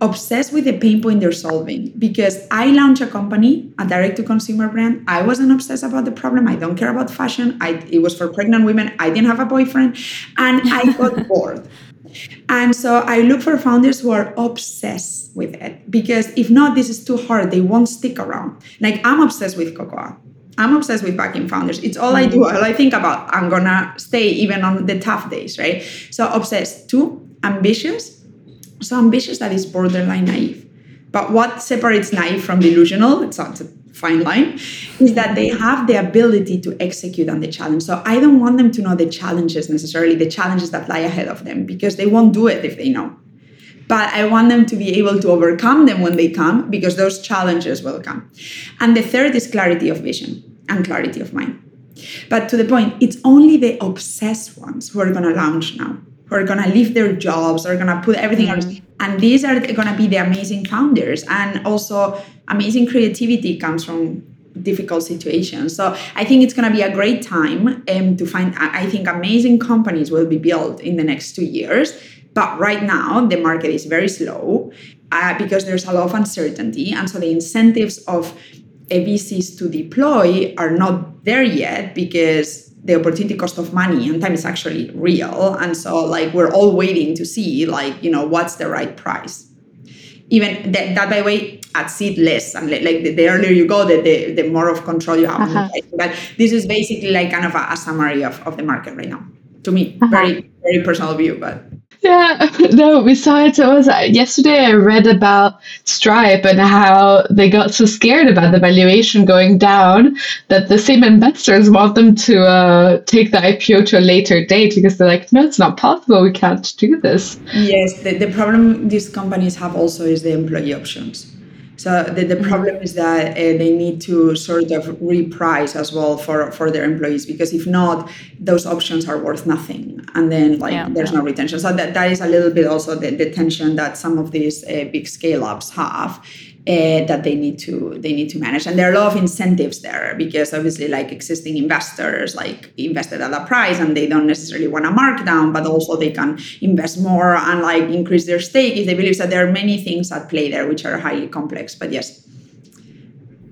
S3: obsessed with the pain point they're solving because I launched a company, a direct to consumer brand. I wasn't obsessed about the problem. I don't care about fashion. I, it was for pregnant women. I didn't have a boyfriend and I got <laughs> bored. And so I look for founders who are obsessed with it because if not, this is too hard. They won't stick around. Like I'm obsessed with cocoa. I'm obsessed with backing founders. It's all I do. Mm-hmm. All I think about. I'm gonna stay even on the tough days, right? So obsessed. Two, ambitious so ambitious that is borderline naive. But what separates naive from delusional? It's not fine line is that they have the ability to execute on the challenge. So I don't want them to know the challenges necessarily, the challenges that lie ahead of them, because they won't do it if they know. But I want them to be able to overcome them when they come, because those challenges will come. And the third is clarity of vision and clarity of mind. But to the point, it's only the obsessed ones who are going to launch now, who are going to leave their jobs, are going to put everything mm-hmm. else. And these are going to be the amazing founders. And also, amazing creativity comes from difficult situations. So I think it's going to be a great time um, to find, I think amazing companies will be built in the next two years. But right now, the market is very slow uh, because there's a lot of uncertainty. And so the incentives of VCs to deploy are not there yet because the opportunity cost of money and time is actually real. And so like we're all waiting to see like, you know, what's the right price. Even that, that by the way, at seed less and like the, the, earlier you go, the, the, the more of control you have. Uh-huh. But this is basically like kind of a, a, summary of, of the market right now. To me, uh-huh. very, very personal view, but
S1: yeah, <laughs> no, besides, it was uh, yesterday I read about Stripe and how they got so scared about the valuation going down that the same investors want them to uh, take the IPO to a later date because they're like, no, it's not possible. We can't do this.
S3: Yes, the, the problem these companies have also is the employee options. So the, the mm-hmm. problem is that uh, they need to sort of reprice as well for, for their employees because if not, those options are worth nothing, and then like yeah, there's no retention. So that, that is a little bit also the, the tension that some of these uh, big scale ups have uh, that they need to they need to manage and there are a lot of incentives there because obviously like existing investors like invested at a price and they don't necessarily want a markdown but also they can invest more and like increase their stake if they believe that there are many things at play there which are highly complex but yes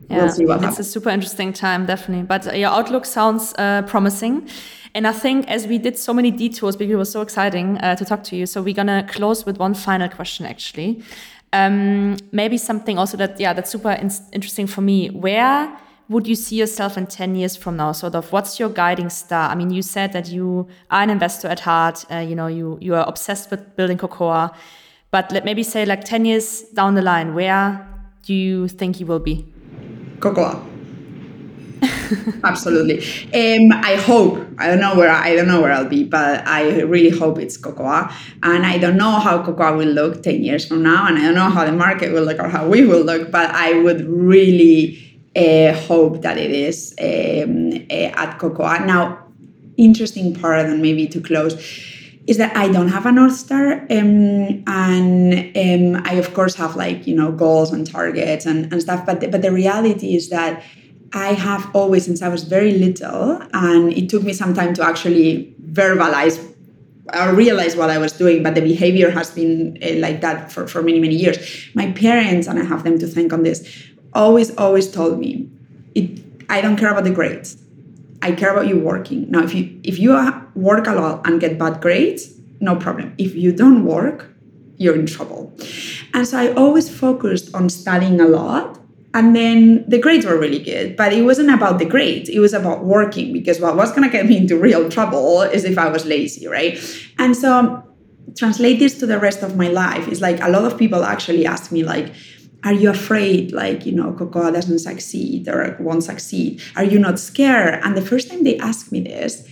S2: yeah, we'll it's a super interesting time, definitely. But uh, your outlook sounds uh, promising. And I think as we did so many detours because it was so exciting uh, to talk to you, so we're going to close with one final question, actually. Um, maybe something also that, yeah, that's super in interesting for me. Where would you see yourself in 10 years from now? Sort of what's your guiding star? I mean, you said that you are an investor at heart, uh, you know, you, you are obsessed with building Cocoa, but let maybe say like 10 years down the line, where do you think you will be?
S3: Cocoa. <laughs> Absolutely. Um, I hope. I don't know where I don't know where I'll be, but I really hope it's cocoa. And I don't know how cocoa will look ten years from now, and I don't know how the market will look or how we will look. But I would really uh, hope that it is um, uh, at cocoa. Now, interesting part, and maybe to close is that I don't have a North Star. Um, and um, I, of course, have like, you know, goals and targets and, and stuff. But the, but the reality is that I have always, since I was very little, and it took me some time to actually verbalize or realize what I was doing, but the behavior has been uh, like that for, for many, many years. My parents, and I have them to thank on this, always, always told me, it, I don't care about the grades. I care about you working. Now, if you if you work a lot and get bad grades, no problem. If you don't work, you're in trouble. And so I always focused on studying a lot and then the grades were really good, but it wasn't about the grades. It was about working because what was going to get me into real trouble is if I was lazy, right? And so translate this to the rest of my life. It's like a lot of people actually ask me like, are you afraid like you know cocoa doesn't succeed or won't succeed are you not scared and the first time they asked me this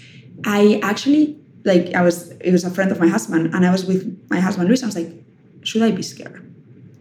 S3: i actually like i was it was a friend of my husband and i was with my husband luis i was like should i be scared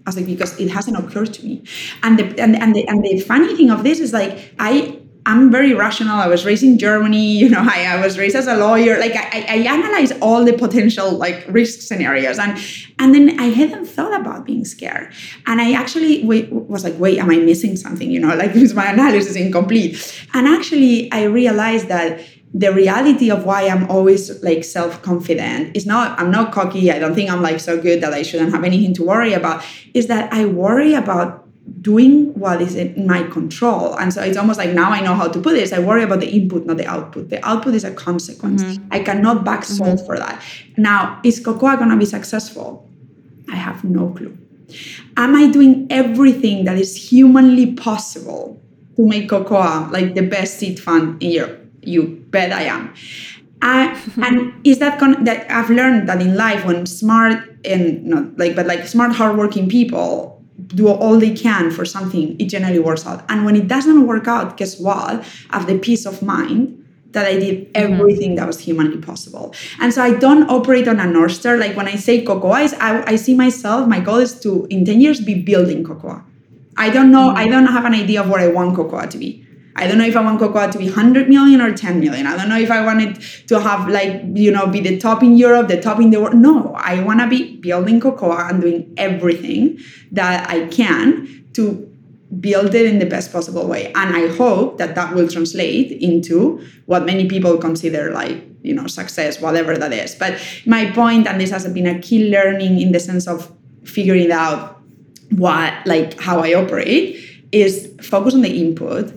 S3: I was like, because it hasn't occurred to me. And the and, and the and the funny thing of this is like I I'm very rational. I was raised in Germany, you know, I, I was raised as a lawyer. Like I, I analyze all the potential like risk scenarios. And and then I hadn't thought about being scared. And I actually was like, wait, am I missing something? You know, like is <laughs> my analysis incomplete? And actually I realized that the reality of why I'm always like self-confident is not I'm not cocky. I don't think I'm like so good that I shouldn't have anything to worry about. Is that I worry about doing what is in my control. And so it's almost like now I know how to put this. I worry about the input, not the output. The output is a consequence. Mm-hmm. I cannot back solve mm-hmm. for that. Now, is Cocoa gonna be successful? I have no clue. Am I doing everything that is humanly possible to make Cocoa like the best seed fund in Europe? You bet I am. Uh, and is that con- that I've learned that in life when smart and not like but like smart hardworking people do all they can for something, it generally works out. And when it doesn't work out, guess what? I have the peace of mind that I did everything mm-hmm. that was humanly possible. And so I don't operate on a North Star. Like when I say Cocoa, I, I see myself, my goal is to, in 10 years, be building Cocoa. I don't know, mm-hmm. I don't have an idea of what I want Cocoa to be. I don't know if I want Cocoa to be 100 million or 10 million. I don't know if I want it to have like, you know, be the top in Europe, the top in the world. No, I want to be building Cocoa and doing everything that I can to build it in the best possible way. And I hope that that will translate into what many people consider like, you know, success, whatever that is. But my point, and this has been a key learning in the sense of figuring out what, like, how I operate, is focus on the input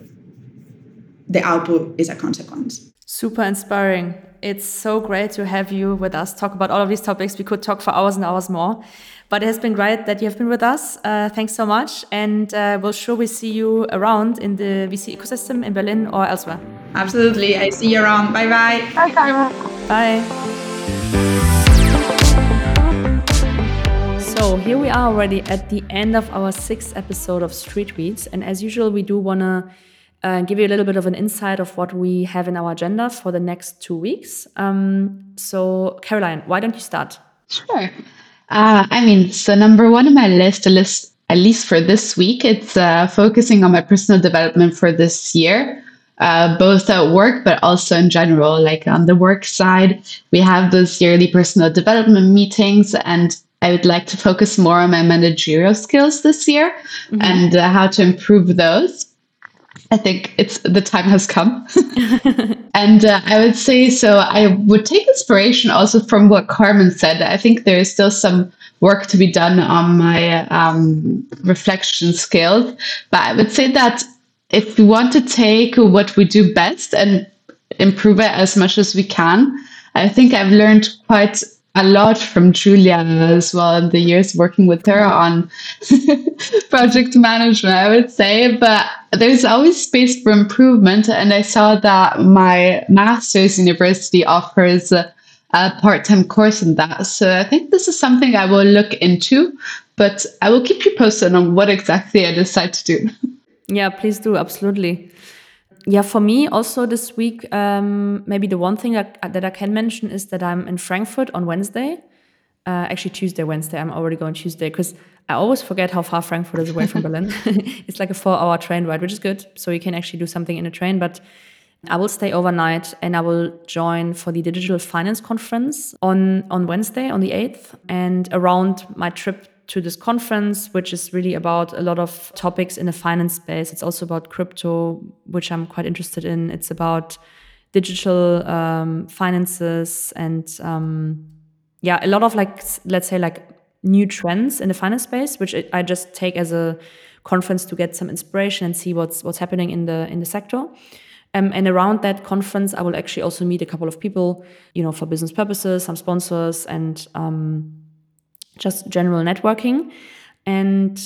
S3: the output is a consequence.
S2: Super inspiring. It's so great to have you with us, talk about all of these topics. We could talk for hours and hours more, but it has been great that you have been with us. Uh, thanks so much. And uh, we'll sure we see you around in the VC ecosystem in Berlin or elsewhere.
S3: Absolutely. I see you around. Bye bye. Bye bye.
S2: Bye. So here we are already at the end of our sixth episode of Street Tweets. And as usual, we do want to uh, give you a little bit of an insight of what we have in our agenda for the next two weeks. Um, so, Caroline, why don't you start?
S1: Sure. Uh, I mean, so number one on my list, a list at least for this week, it's uh, focusing on my personal development for this year. Uh, both at work, but also in general. Like on the work side, we have those yearly personal development meetings, and I would like to focus more on my managerial skills this year mm-hmm. and uh, how to improve those. I think it's the time has come. <laughs> and uh, I would say so. I would take inspiration also from what Carmen said. I think there is still some work to be done on my um, reflection skills. But I would say that if we want to take what we do best and improve it as much as we can, I think I've learned quite a lot from Julia as well in the years working with her on <laughs> project management, I would say. But there's always space for improvement. And I saw that my master's university offers a, a part time course in that. So I think this is something I will look into, but I will keep you posted on what exactly I decide to do. <laughs>
S2: Yeah, please do. Absolutely yeah, for me also this week, um, maybe the one thing that, that I can mention is that I'm in Frankfurt on Wednesday. Uh, actually, Tuesday, Wednesday. I'm already going Tuesday because I always forget how far Frankfurt is away from Berlin. <laughs> <laughs> it's like a four hour train ride, which is good. So you can actually do something in a train. But I will stay overnight and I will join for the Digital Finance Conference on, on Wednesday, on the 8th. And around my trip to this conference, which is really about a lot of topics in the finance space. It's also about crypto, which I'm quite interested in. It's about digital um, finances and um, yeah, a lot of like let's say like new trends in the finance space, which I just take as a conference to get some inspiration and see what's what's happening in the in the sector. Um, and around that conference, I will actually also meet a couple of people, you know, for business purposes, some sponsors, and um, just general networking. And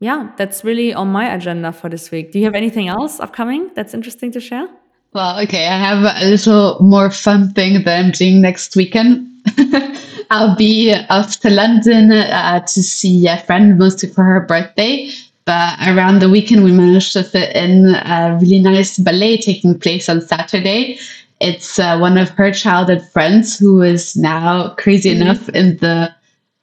S2: yeah, that's really on my agenda for this week. Do you have anything else upcoming that's interesting to share?
S1: Well, okay, I have a little more fun thing that I'm doing next weekend. <laughs> I'll be off to London uh, to see a friend, mostly for her birthday. But around the weekend, we managed to fit in a really nice ballet taking place on Saturday. It's uh, one of her childhood friends who is now crazy mm-hmm. enough in the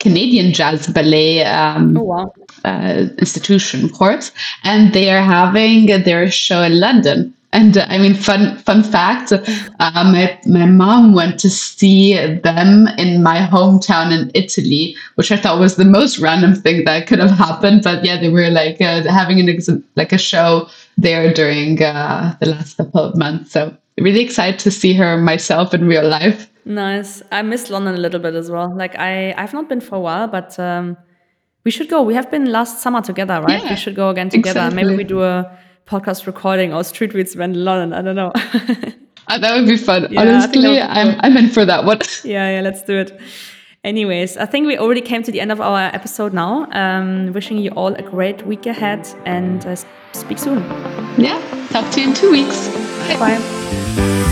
S1: Canadian Jazz Ballet um, oh, wow. uh, institution, of course, and they are having their show in London. And uh, I mean, fun fun fact: uh, my my mom went to see them in my hometown in Italy, which I thought was the most random thing that could have happened. But yeah, they were like uh, having an ex- like a show there during uh, the last couple of months. So really excited to see her myself in real life.
S2: Nice. I miss London a little bit as well. Like I, I've not been for a while, but um, we should go. We have been last summer together, right? Yeah, we should go again together. Exactly. Maybe we do a podcast recording or street event in London. I don't know.
S1: uh, <laughs> that would be fun. Yeah, Honestly, I'm I'm in for that one. <laughs>
S2: yeah, yeah, let's do it. Anyways, I think we already came to the end of our episode now. Um, wishing you all a great week ahead and uh, speak soon.
S1: Yeah, talk to you in two weeks.
S2: Bye. Bye.